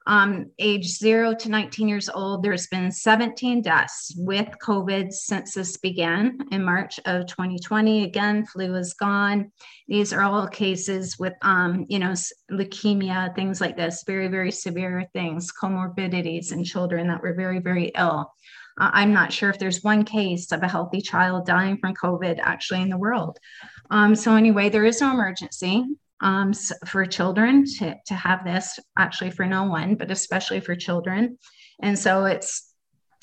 um, age zero to 19 years old, there's been 17 deaths with COVID since this began in March of 2020. Again, flu is gone. These are all cases with, um, you know, leukemia, things like this, very, very severe things, comorbidities in children that were very, very ill. Uh, I'm not sure if there's one case of a healthy child dying from COVID actually in the world. Um, so, anyway, there is no emergency um, for children to, to have this, actually, for no one, but especially for children. And so, it's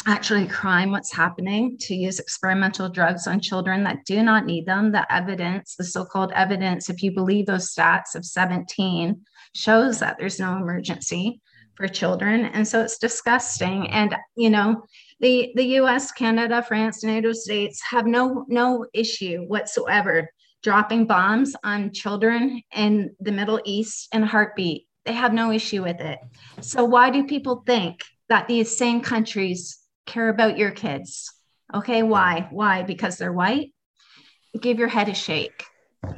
actually crime what's happening to use experimental drugs on children that do not need them. The evidence, the so called evidence, if you believe those stats of 17, shows that there's no emergency for children. And so it's disgusting. And, you know, the, the US, Canada, France, NATO states have no, no issue whatsoever dropping bombs on children in the Middle East in a heartbeat. They have no issue with it. So why do people think that these same countries care about your kids? Okay, why? Why? Because they're white? Give your head a shake.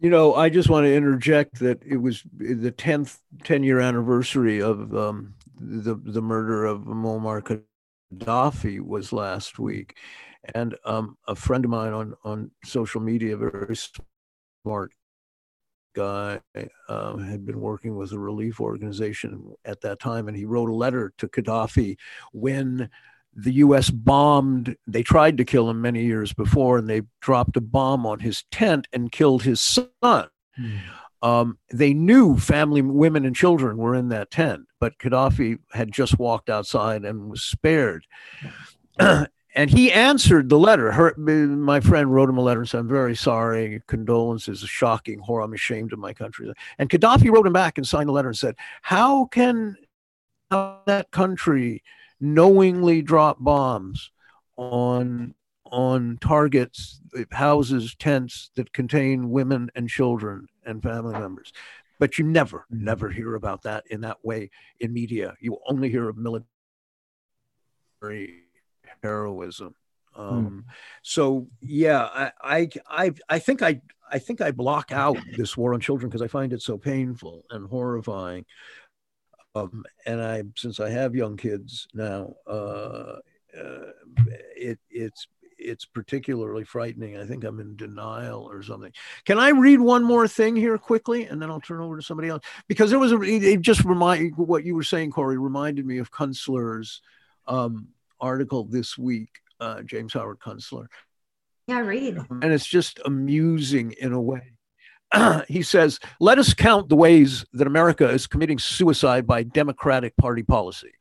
You know, I just want to interject that it was the 10th 10 year anniversary of um, the the murder of Muammar Gaddafi was last week, and um, a friend of mine on on social media, a very smart guy, uh, had been working with a relief organization at that time, and he wrote a letter to Gaddafi when the U.S. bombed. They tried to kill him many years before, and they dropped a bomb on his tent and killed his son. Hmm. Um, they knew family, women, and children were in that tent, but Gaddafi had just walked outside and was spared. And he answered the letter. Her, my friend wrote him a letter and said, I'm very sorry. Condolences, shocking horror. I'm ashamed of my country. And Gaddafi wrote him back and signed the letter and said, How can that country knowingly drop bombs on on targets, houses, tents that contain women and children and family members. But you never, never hear about that in that way in media. You only hear of military heroism. Um, mm. So yeah, I, I, I, think I, I think I block out this war on children because I find it so painful and horrifying. Um, and I, since I have young kids now, uh, uh, it, it's it's particularly frightening. I think I'm in denial or something. Can I read one more thing here quickly, and then I'll turn over to somebody else because there was a it just remind what you were saying, Cory, reminded me of Kunstler's um, article this week, uh, James Howard Kunstler. Yeah, read. And it's just amusing in a way. he says, "Let us count the ways that America is committing suicide by Democratic Party policy."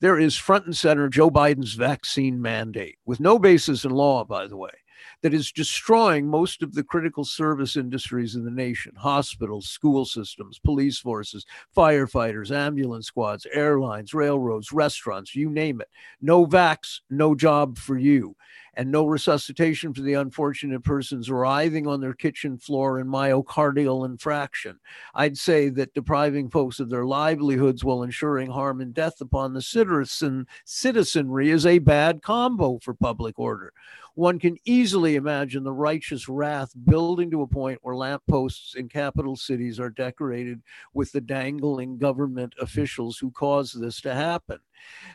There is front and center Joe Biden's vaccine mandate, with no basis in law, by the way, that is destroying most of the critical service industries in the nation hospitals, school systems, police forces, firefighters, ambulance squads, airlines, railroads, restaurants, you name it. No vax, no job for you and no resuscitation for the unfortunate persons writhing on their kitchen floor in myocardial infarction. I'd say that depriving folks of their livelihoods while ensuring harm and death upon the citizen citizenry is a bad combo for public order. One can easily imagine the righteous wrath building to a point where lampposts in capital cities are decorated with the dangling government officials who caused this to happen.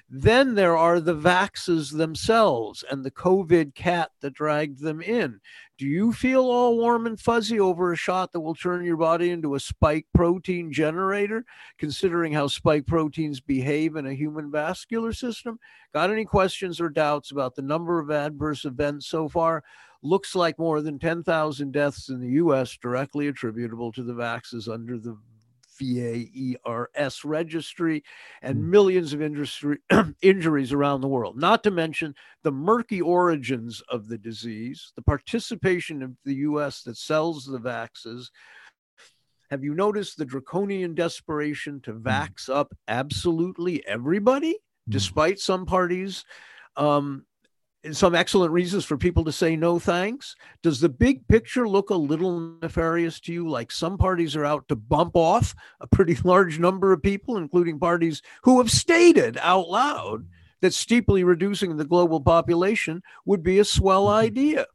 Then there are the vaxes themselves and the COVID cat that dragged them in. Do you feel all warm and fuzzy over a shot that will turn your body into a spike protein generator, considering how spike proteins behave in a human vascular system? Got any questions or doubts about the number of adverse events so far? Looks like more than 10,000 deaths in the US directly attributable to the vaxes under the VAERS registry and hmm. millions of industry, injuries around the world, not to mention the murky origins of the disease, the participation of the US that sells the vaxes. Have you noticed the draconian desperation to hmm. vax up absolutely everybody, hmm. despite some parties um, some excellent reasons for people to say no thanks. Does the big picture look a little nefarious to you? Like some parties are out to bump off a pretty large number of people, including parties who have stated out loud that steeply reducing the global population would be a swell mm-hmm. idea.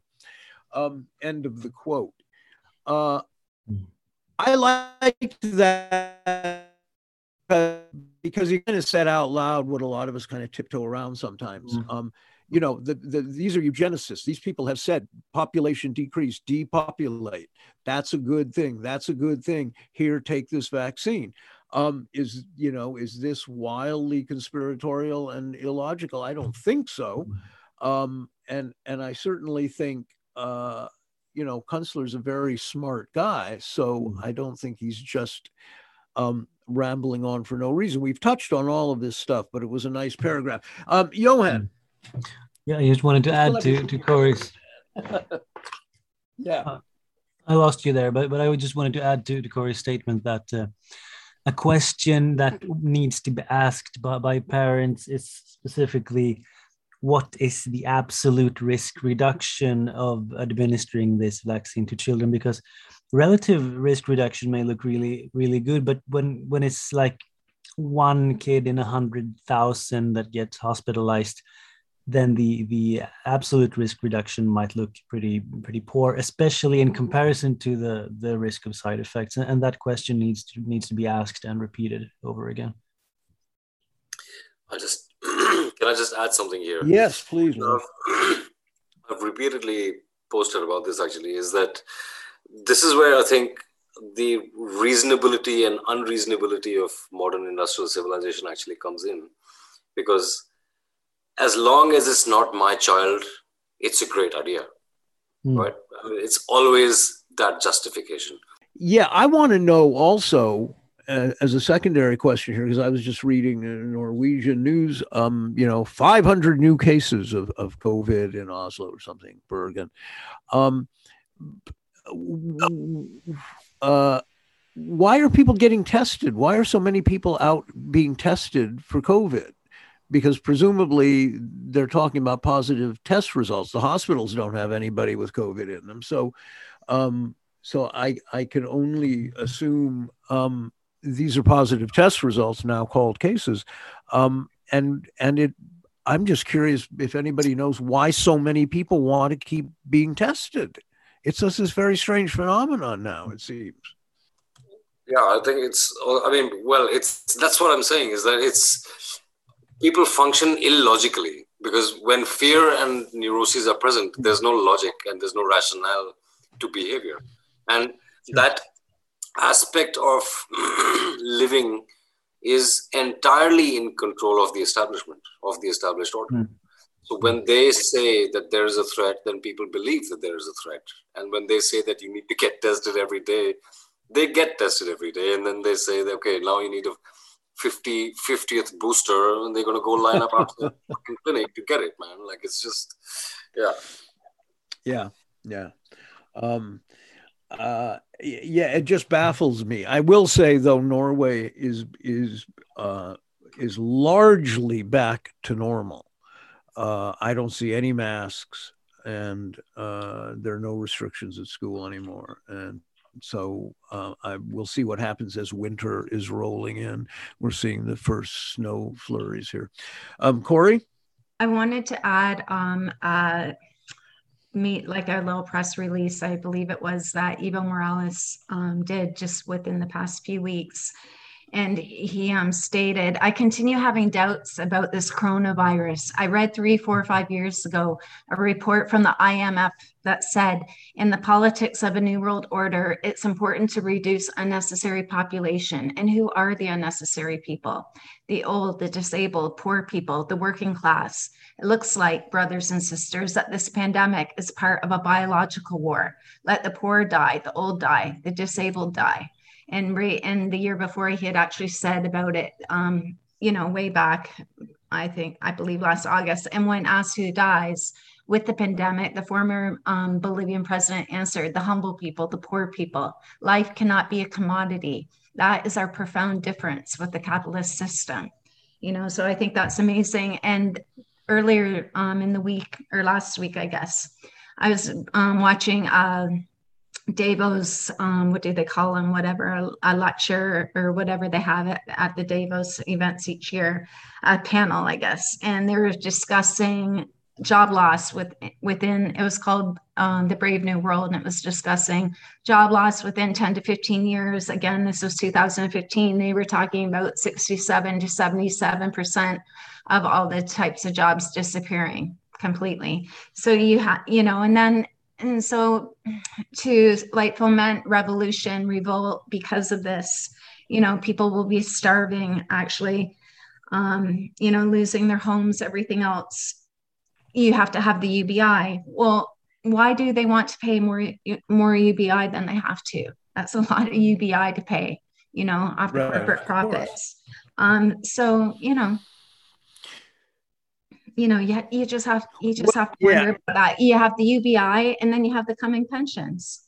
Um, end of the quote. Uh, I liked that because he kind of said out loud what a lot of us kind of tiptoe around sometimes. Mm-hmm. Um, you know, the, the, these are eugenicists. These people have said population decrease, depopulate. That's a good thing. That's a good thing. Here, take this vaccine. Um, is you know, is this wildly conspiratorial and illogical? I don't think so. Um, and and I certainly think uh, you know, Kunstler's a very smart guy, so mm-hmm. I don't think he's just um, rambling on for no reason. We've touched on all of this stuff, but it was a nice paragraph. Um, Johan. Yeah, I just wanted to add to, to Cory's. yeah. Uh, I lost you there, but, but I just wanted to add to, to Cory's statement that uh, a question that needs to be asked by, by parents is specifically what is the absolute risk reduction of administering this vaccine to children because relative risk reduction may look really really good but when when it's like one kid in a hundred thousand that gets hospitalized then the the absolute risk reduction might look pretty pretty poor especially in comparison to the the risk of side effects and, that question needs to needs to be asked and repeated over again i just can I just add something here? Yes, please. Uh, I've repeatedly posted about this actually, is that this is where I think the reasonability and unreasonability of modern industrial civilization actually comes in. Because as long as it's not my child, it's a great idea. Mm. Right? It's always that justification. Yeah, I want to know also uh, as a secondary question here, because I was just reading Norwegian news, um, you know, 500 new cases of, of COVID in Oslo or something, Bergen. Um, uh, why are people getting tested? Why are so many people out being tested for COVID? Because presumably they're talking about positive test results. The hospitals don't have anybody with COVID in them. So, um, so I, I can only assume um, these are positive test results now called cases um, and and it i'm just curious if anybody knows why so many people want to keep being tested it's just this very strange phenomenon now it seems yeah i think it's i mean well it's that's what i'm saying is that it's people function illogically because when fear and neuroses are present there's no logic and there's no rationale to behavior. And that aspect of living is entirely in control of the establishment of the established order. Mm. so when they say that there is a threat then people believe that there is a threat. And when they say that you need to get tested every day they get tested every day. And then they say that, okay now you need a 50 50th booster and they're going to go line up after the clinic to get it man like it's just yeah yeah yeah um uh, yeah, it just baffles me. I will say though, Norway is is uh, is largely back to normal. Uh, I don't see any masks, and uh, there are no restrictions at school anymore. And so uh, I will see what happens as winter is rolling in. We're seeing the first snow flurries here. Um, Cory, I wanted to add. Um, uh, meet like a little press release i believe it was that evo morales um, did just within the past few weeks and he um, stated i continue having doubts about this coronavirus i read three four five years ago a report from the imf that said in the politics of a new world order it's important to reduce unnecessary population and who are the unnecessary people the old the disabled poor people the working class it looks like, brothers and sisters, that this pandemic is part of a biological war. Let the poor die, the old die, the disabled die. And in the year before, he had actually said about it, um, you know, way back, I think, I believe last August. And when asked who dies with the pandemic, the former um, Bolivian president answered the humble people, the poor people. Life cannot be a commodity. That is our profound difference with the capitalist system. You know, so I think that's amazing. And earlier um, in the week or last week, I guess, I was um, watching uh, Davos, um, what do they call them? Whatever, a, lecture or whatever they have at, at the Davos events each year, a panel, I guess. And they were discussing job loss with, within, it was called um, The Brave New World, and it was discussing job loss within 10 to 15 years. Again, this was 2015. They were talking about 67 to 77% of all the types of jobs disappearing completely. So you have, you know, and then and so to like foment revolution, revolt because of this, you know, people will be starving actually, um, you know, losing their homes, everything else. You have to have the UBI. Well, why do they want to pay more more UBI than they have to? That's a lot of UBI to pay, you know, off right, corporate profits. Um, so you know, you know, you, you just have you just have to wonder yeah. about that. You have the UBI and then you have the coming pensions,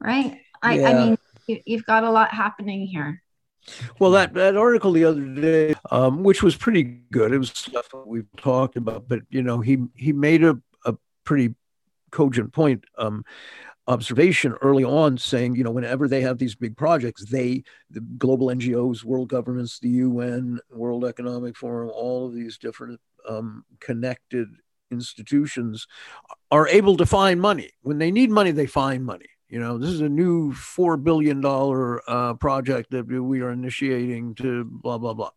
right? I, yeah. I mean, you, you've got a lot happening here. Well, that, that article the other day, um, which was pretty good, it was stuff we've talked about, but you know, he he made a, a pretty cogent point. Um, observation early on saying you know whenever they have these big projects they the global ngos world governments the un world economic forum all of these different um, connected institutions are able to find money. When they need money, they find money. You know, this is a new $4 billion uh, project that we are initiating to blah, blah, blah.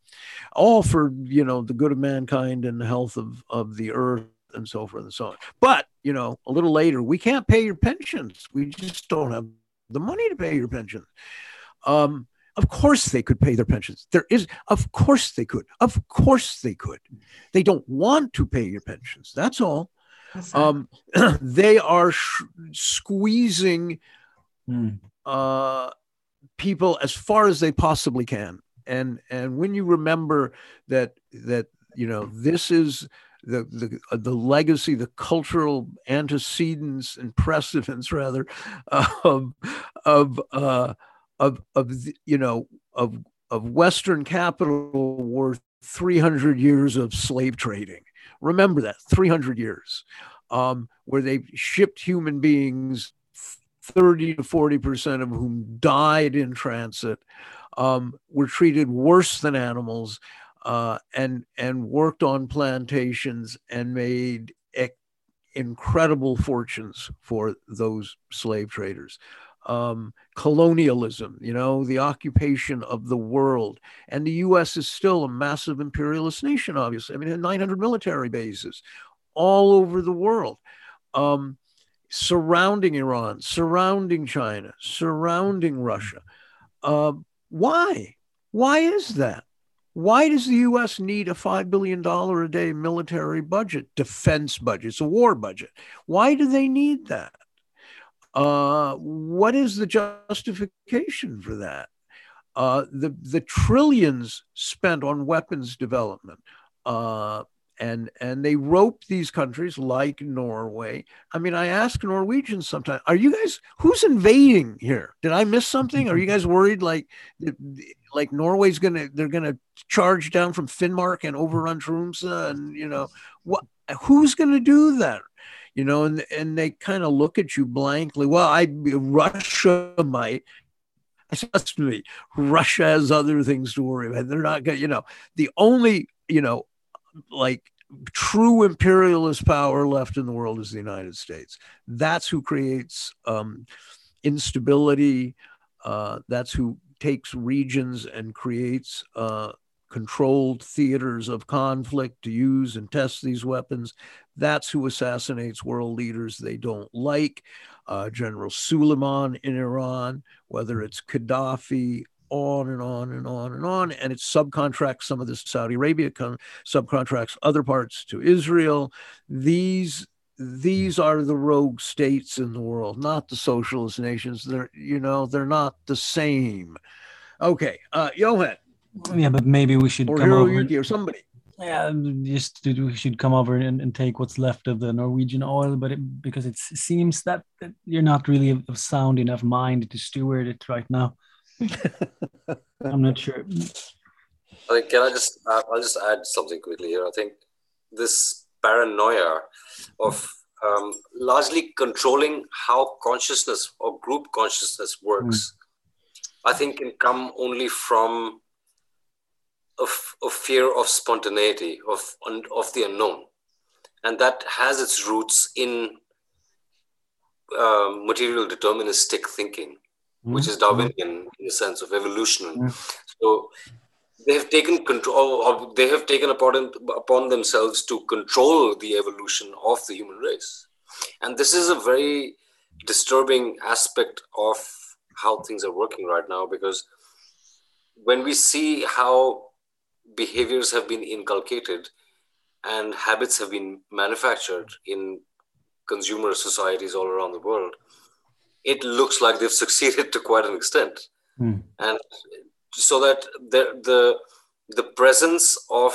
All for, you know, the good of mankind and the health of, of the earth and so forth and so on. But, you know, a little later, we can't pay your pensions. We just don't have the money to pay your pensions. Um, of course they could pay their pensions. There is, of course they could. Of course they could. They don't want to pay your pensions. That's all. Um, they are sh- squeezing mm. uh, people as far as they possibly can. And and when you remember that that you know this is the the uh, the legacy, the cultural antecedents and precedents rather of of uh, of of you know of of Western capital worth 300 years of slave trading. Remember that 300 years, um, where they shipped human beings, 30 to 40 percent of whom died in transit, um, were treated worse than animals, uh, and and worked on plantations and made incredible fortunes for those slave traders um, colonialism, you know, the occupation of the world. And the US is still a massive imperialist nation, obviously. I mean, 900 military bases all over the world, um, surrounding Iran, surrounding China, surrounding Russia. Uh, why? Why is that? Why does the US need a $5 billion a day military budget, defense budget? It's a war budget. Why do they need that? Uh, what is the justification for that? Uh, the the trillions spent on weapons development, uh, and and they rope these countries like Norway. I mean, I ask Norwegians sometimes, "Are you guys who's invading here? Did I miss something? Are you guys worried like like Norway's gonna they're gonna charge down from Finnmark and overrun Tromsø and you know what? Who's gonna do that? You know, and and they kind of look at you blankly. Well, I Russia might. Trust me, Russia has other things to worry about. They're not going. You know, the only you know, like true imperialist power left in the world is the United States. That's who creates um, instability. Uh, that's who takes regions and creates uh, controlled theaters of conflict to use and test these weapons. That's who assassinates world leaders they don't like. Uh, General Suleiman in Iran, whether it's Gaddafi, on and on and on and on. And it subcontracts some of this Saudi Arabia, con- subcontracts other parts to Israel. These these are the rogue states in the world, not the socialist nations. They're you know they're not the same. Okay, uh, Johan. Yeah, but maybe we should or come over Yuki or somebody. Yeah, just we should come over and, and take what's left of the Norwegian oil, but it, because it seems that, that you're not really of sound enough mind to steward it right now. I'm not sure. I think, can I just? Uh, I'll just add something quickly here. I think this paranoia of um, largely controlling how consciousness or group consciousness works, mm. I think can come only from a, fear of spontaneity, of, of the unknown. And that has its roots in uh, material deterministic thinking, mm. which is Darwinian in the sense of evolution. Mm. So they have taken control they have taken upon, upon themselves to control the evolution of the human race and this is a very disturbing aspect of how things are working right now because when we see how behaviors have been inculcated and habits have been manufactured in consumer societies all around the world it looks like they've succeeded to quite an extent. Mm. and so that the, the the presence of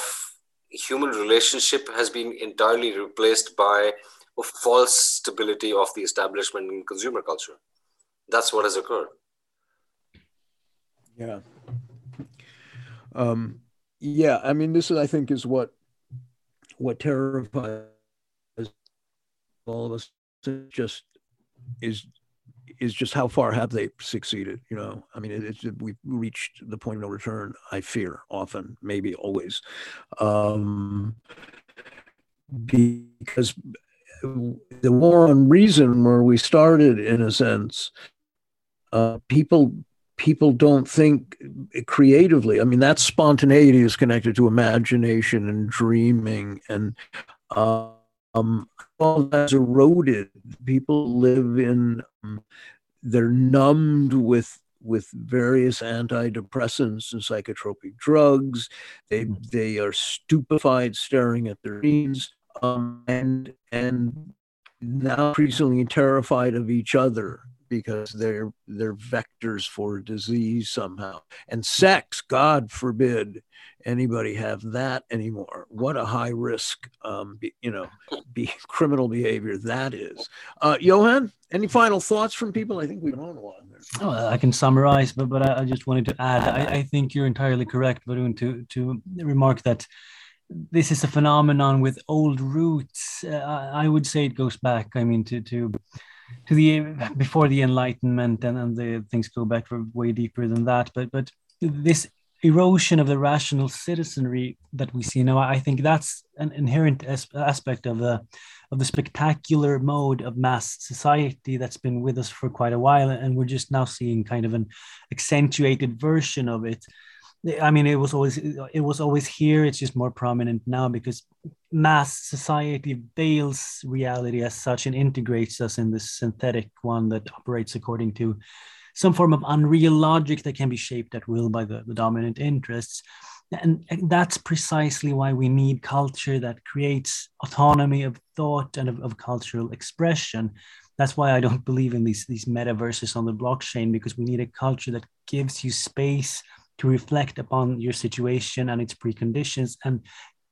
human relationship has been entirely replaced by a false stability of the establishment in consumer culture. That's what has occurred. Yeah. Um yeah i mean this is i think is what what terrifies all of us just is is just how far have they succeeded? You know, I mean, it, it's we've reached the point of no return. I fear often, maybe always, um, because the war on reason, where we started, in a sense, uh, people people don't think creatively. I mean, that spontaneity is connected to imagination and dreaming and. Um, all that's eroded. People live in, um, they're numbed with with various antidepressants and psychotropic drugs. They they are stupefied, staring at their screens, um, and and now increasingly terrified of each other because they're they're vectors for disease somehow. And sex, God forbid, anybody have that anymore. What a high risk, um, be, you know, be criminal behavior that is. Uh, Johan, any final thoughts from people? I think we've been on a lot there. Oh, I can summarize, but but I, just wanted to add. I, I think you're entirely correct, Varun, to to remark that this is a phenomenon with old roots. Uh, I would say it goes back. I mean, to to to the before the enlightenment and, and the things go back way deeper than that. But but this erosion of the rational citizenry that we see now i think that's an inherent as- aspect of the of the spectacular mode of mass society that's been with us for quite a while. And we're just now seeing kind of an accentuated version of it I mean, it was always it was always here. It's just more prominent now because mass society veils reality as such and integrates us in this synthetic one that operates according to some form of unreal logic that can be shaped at will by the, the dominant interests. And, that's precisely why we need culture that creates autonomy of thought and of, of cultural expression. That's why I don't believe in these, these metaverses on the blockchain because we need a culture that gives you space to reflect upon your situation and its preconditions and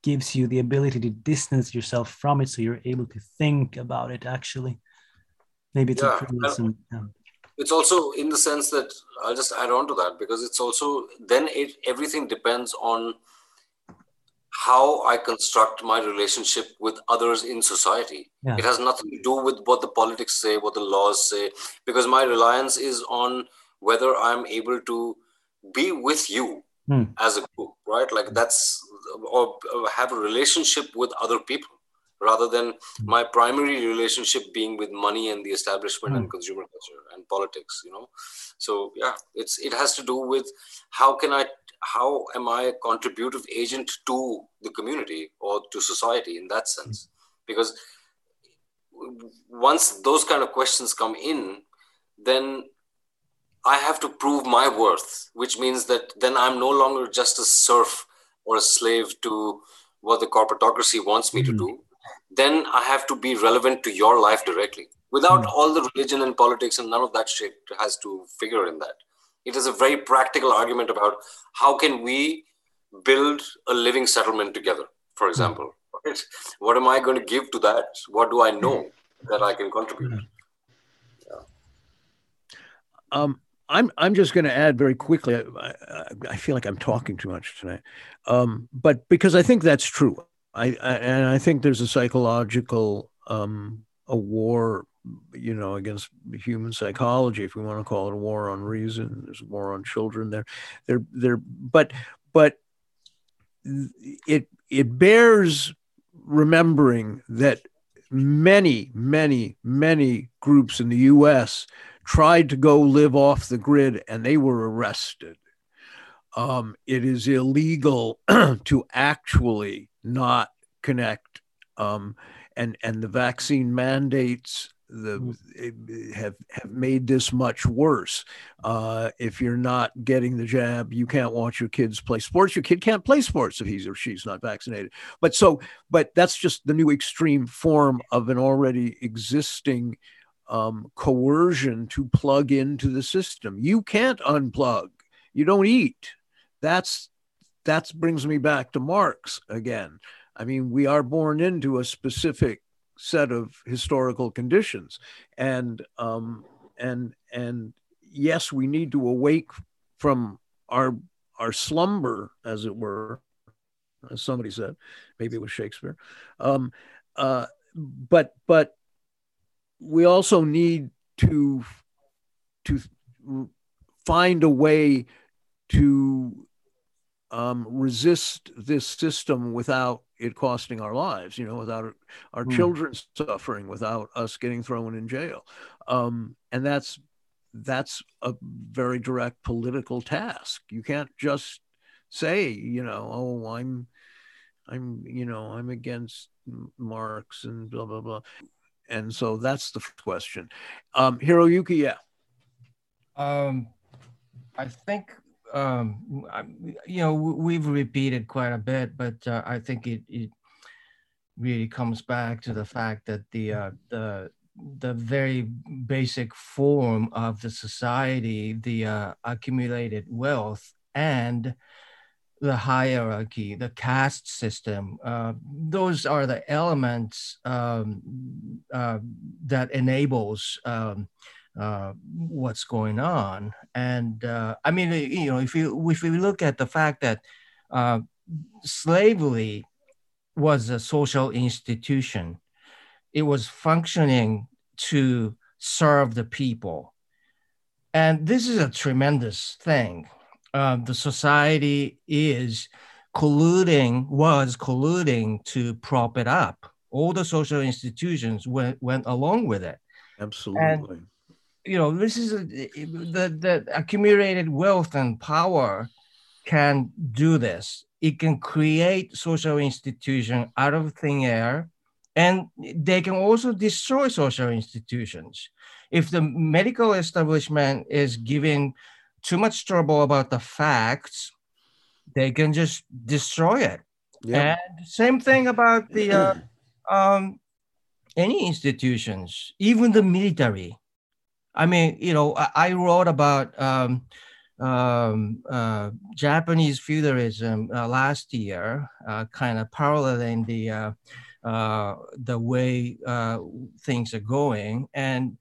gives you the ability to distance yourself from it so you're able to think about it actually maybe it's yeah. Yeah. it's also in the sense that i'll just add on to that because it's also then it everything depends on how i construct my relationship with others in society yeah. it has nothing to do with what the politics say what the laws say because my reliance is on whether i'm able to be with you mm. as a group right like that's or have a relationship with other people rather than hmm. my primary relationship being with money and the establishment mm. and consumer culture and politics you know so yeah it's it has to do with how can i how am i a contributive agent to the community or to society in that sense because once those kind of questions come in then I have to prove my worth, which means that then I'm no longer just a serf or a slave to what the corporatocracy wants me mm-hmm. to do. Then I have to be relevant to your life directly. Without mm-hmm. all the religion and politics and none of that shit has to figure in that. It is a very practical argument about how can we build a living settlement together, for mm-hmm. example. Right? What am I going to give to that? What do I know mm-hmm. that I can contribute? Mm-hmm. Yeah. Um, I'm I'm just going to add very quickly. I, I, I, feel like I'm talking too much tonight, um, but because I think that's true. I, I and I think there's a psychological um, a war, you know, against human psychology, if we want to call it a war on reason. There's a war on children. There, there, there. But but it it bears remembering that many, many, many groups in the U.S. tried to go live off the grid and they were arrested. Um, it is illegal to actually not connect. Um, and, and the vaccine mandates the mm. have have made this much worse. Uh, if you're not getting the jab, you can't watch your kids play sports. Your kid can't play sports if he's or she's not vaccinated. But so, but that's just the new extreme form of an already existing um, coercion to plug into the system. You can't unplug. You don't eat. That's that brings me back to Marx again. I mean, we are born into a specific set of historical conditions, and um, and and yes, we need to awake from our our slumber, as it were, as somebody said, maybe it was Shakespeare. Um, uh, but but we also need to to find a way to um, resist this system without it costing our lives, you know, without our mm. children suffering, without us getting thrown in jail. Um, and that's that's a very direct political task. You can't just say, you know, oh, I'm, I'm, you know, I'm against Marx and blah blah blah. And so that's the question. Um, Hiroyuki, yeah. Um, I think um, you know, we've repeated quite a bit, but uh, I think it, it really comes back to the fact that the uh, the the very basic form of the society, the uh, accumulated wealth, and the hierarchy, the caste system, uh, those are the elements um, uh, that enables um, uh, what's going on. And uh, I mean, you know, if you if we look at the fact that uh, slavery was a social institution, it was functioning to serve the people, and this is a tremendous thing. Uh, the society is colluding, was colluding to prop it up. All the social institutions went, went along with it. Absolutely. And you know, this is a, the the accumulated wealth and power can do this. It can create social institution out of thin air, and they can also destroy social institutions. If the medical establishment is giving too much trouble about the facts, they can just destroy it. Yeah. And same thing about the uh, um, any institutions, even the military I mean, you know, I, I wrote about um, um, uh, Japanese feudalism uh, last year, uh, kind of paralleling the uh, uh, the way uh, things are going, and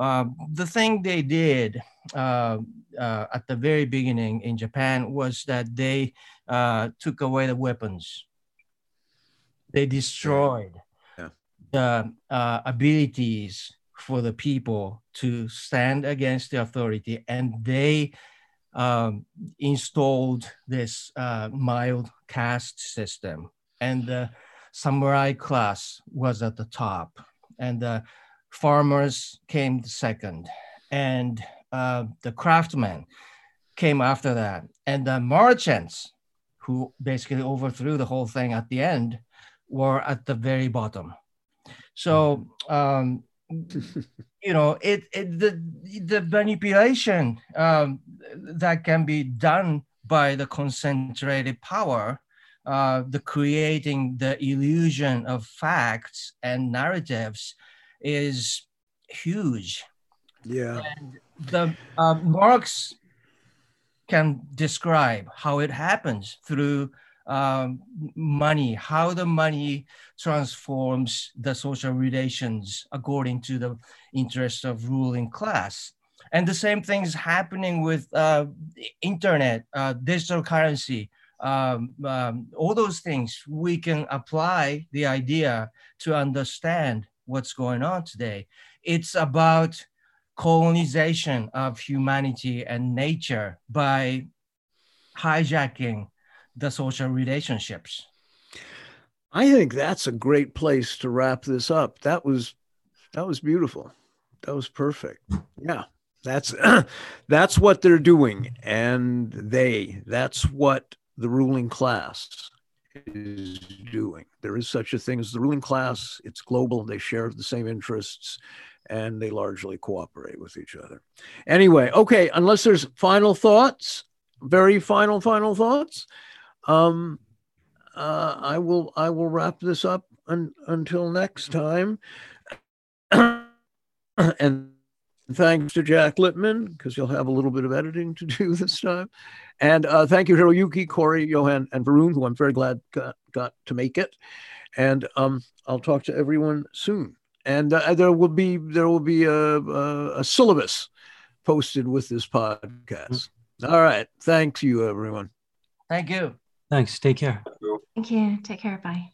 Uh, the thing they did uh, uh, at the very beginning in Japan was that they took away the weapons. They destroyed yeah. the abilities for the people to stand against the authority, and they um, installed this uh, mild caste system, and the samurai class was at the top, and the farmers came second, and uh, the craftsmen came after that, and the merchants, who basically overthrew the whole thing at the end, were at the very bottom. So um, you know it, it, the the manipulation um, that can be done by the concentrated power uh, the creating the illusion of facts and narratives is huge. Yeah. And the uh, marx can describe how it happens through um, money, how the money transforms the social relations according to the interests of ruling class. And the same thing is happening with uh, internet, uh, digital currency, um, um, all those things, we can apply the idea to understand what's going on today. It's about colonization of humanity and nature by hijacking the social relationships. I think that's a great place to wrap this up. That was that was beautiful. That was perfect. Yeah. That's that's what they're doing and they that's what the ruling class is doing. There is such a thing as the ruling class. It's global. They share the same interests and they largely cooperate with each other. Anyway, okay, unless there's final thoughts, very final final thoughts, um uh, I will I will wrap this up un, until next time. and thanks to Jack Littman because you'll have a little bit of editing to do this time. And uh, thank you, Hiroyuki, Cory, Johan, and Varun, who I'm very glad got, got to make it. And um, I'll talk to everyone soon. And uh, there will be there will be a, a, a syllabus posted with this podcast. All right. Thanks you, everyone. Thank you. Thanks. Take care. Thank you. Take care. Bye.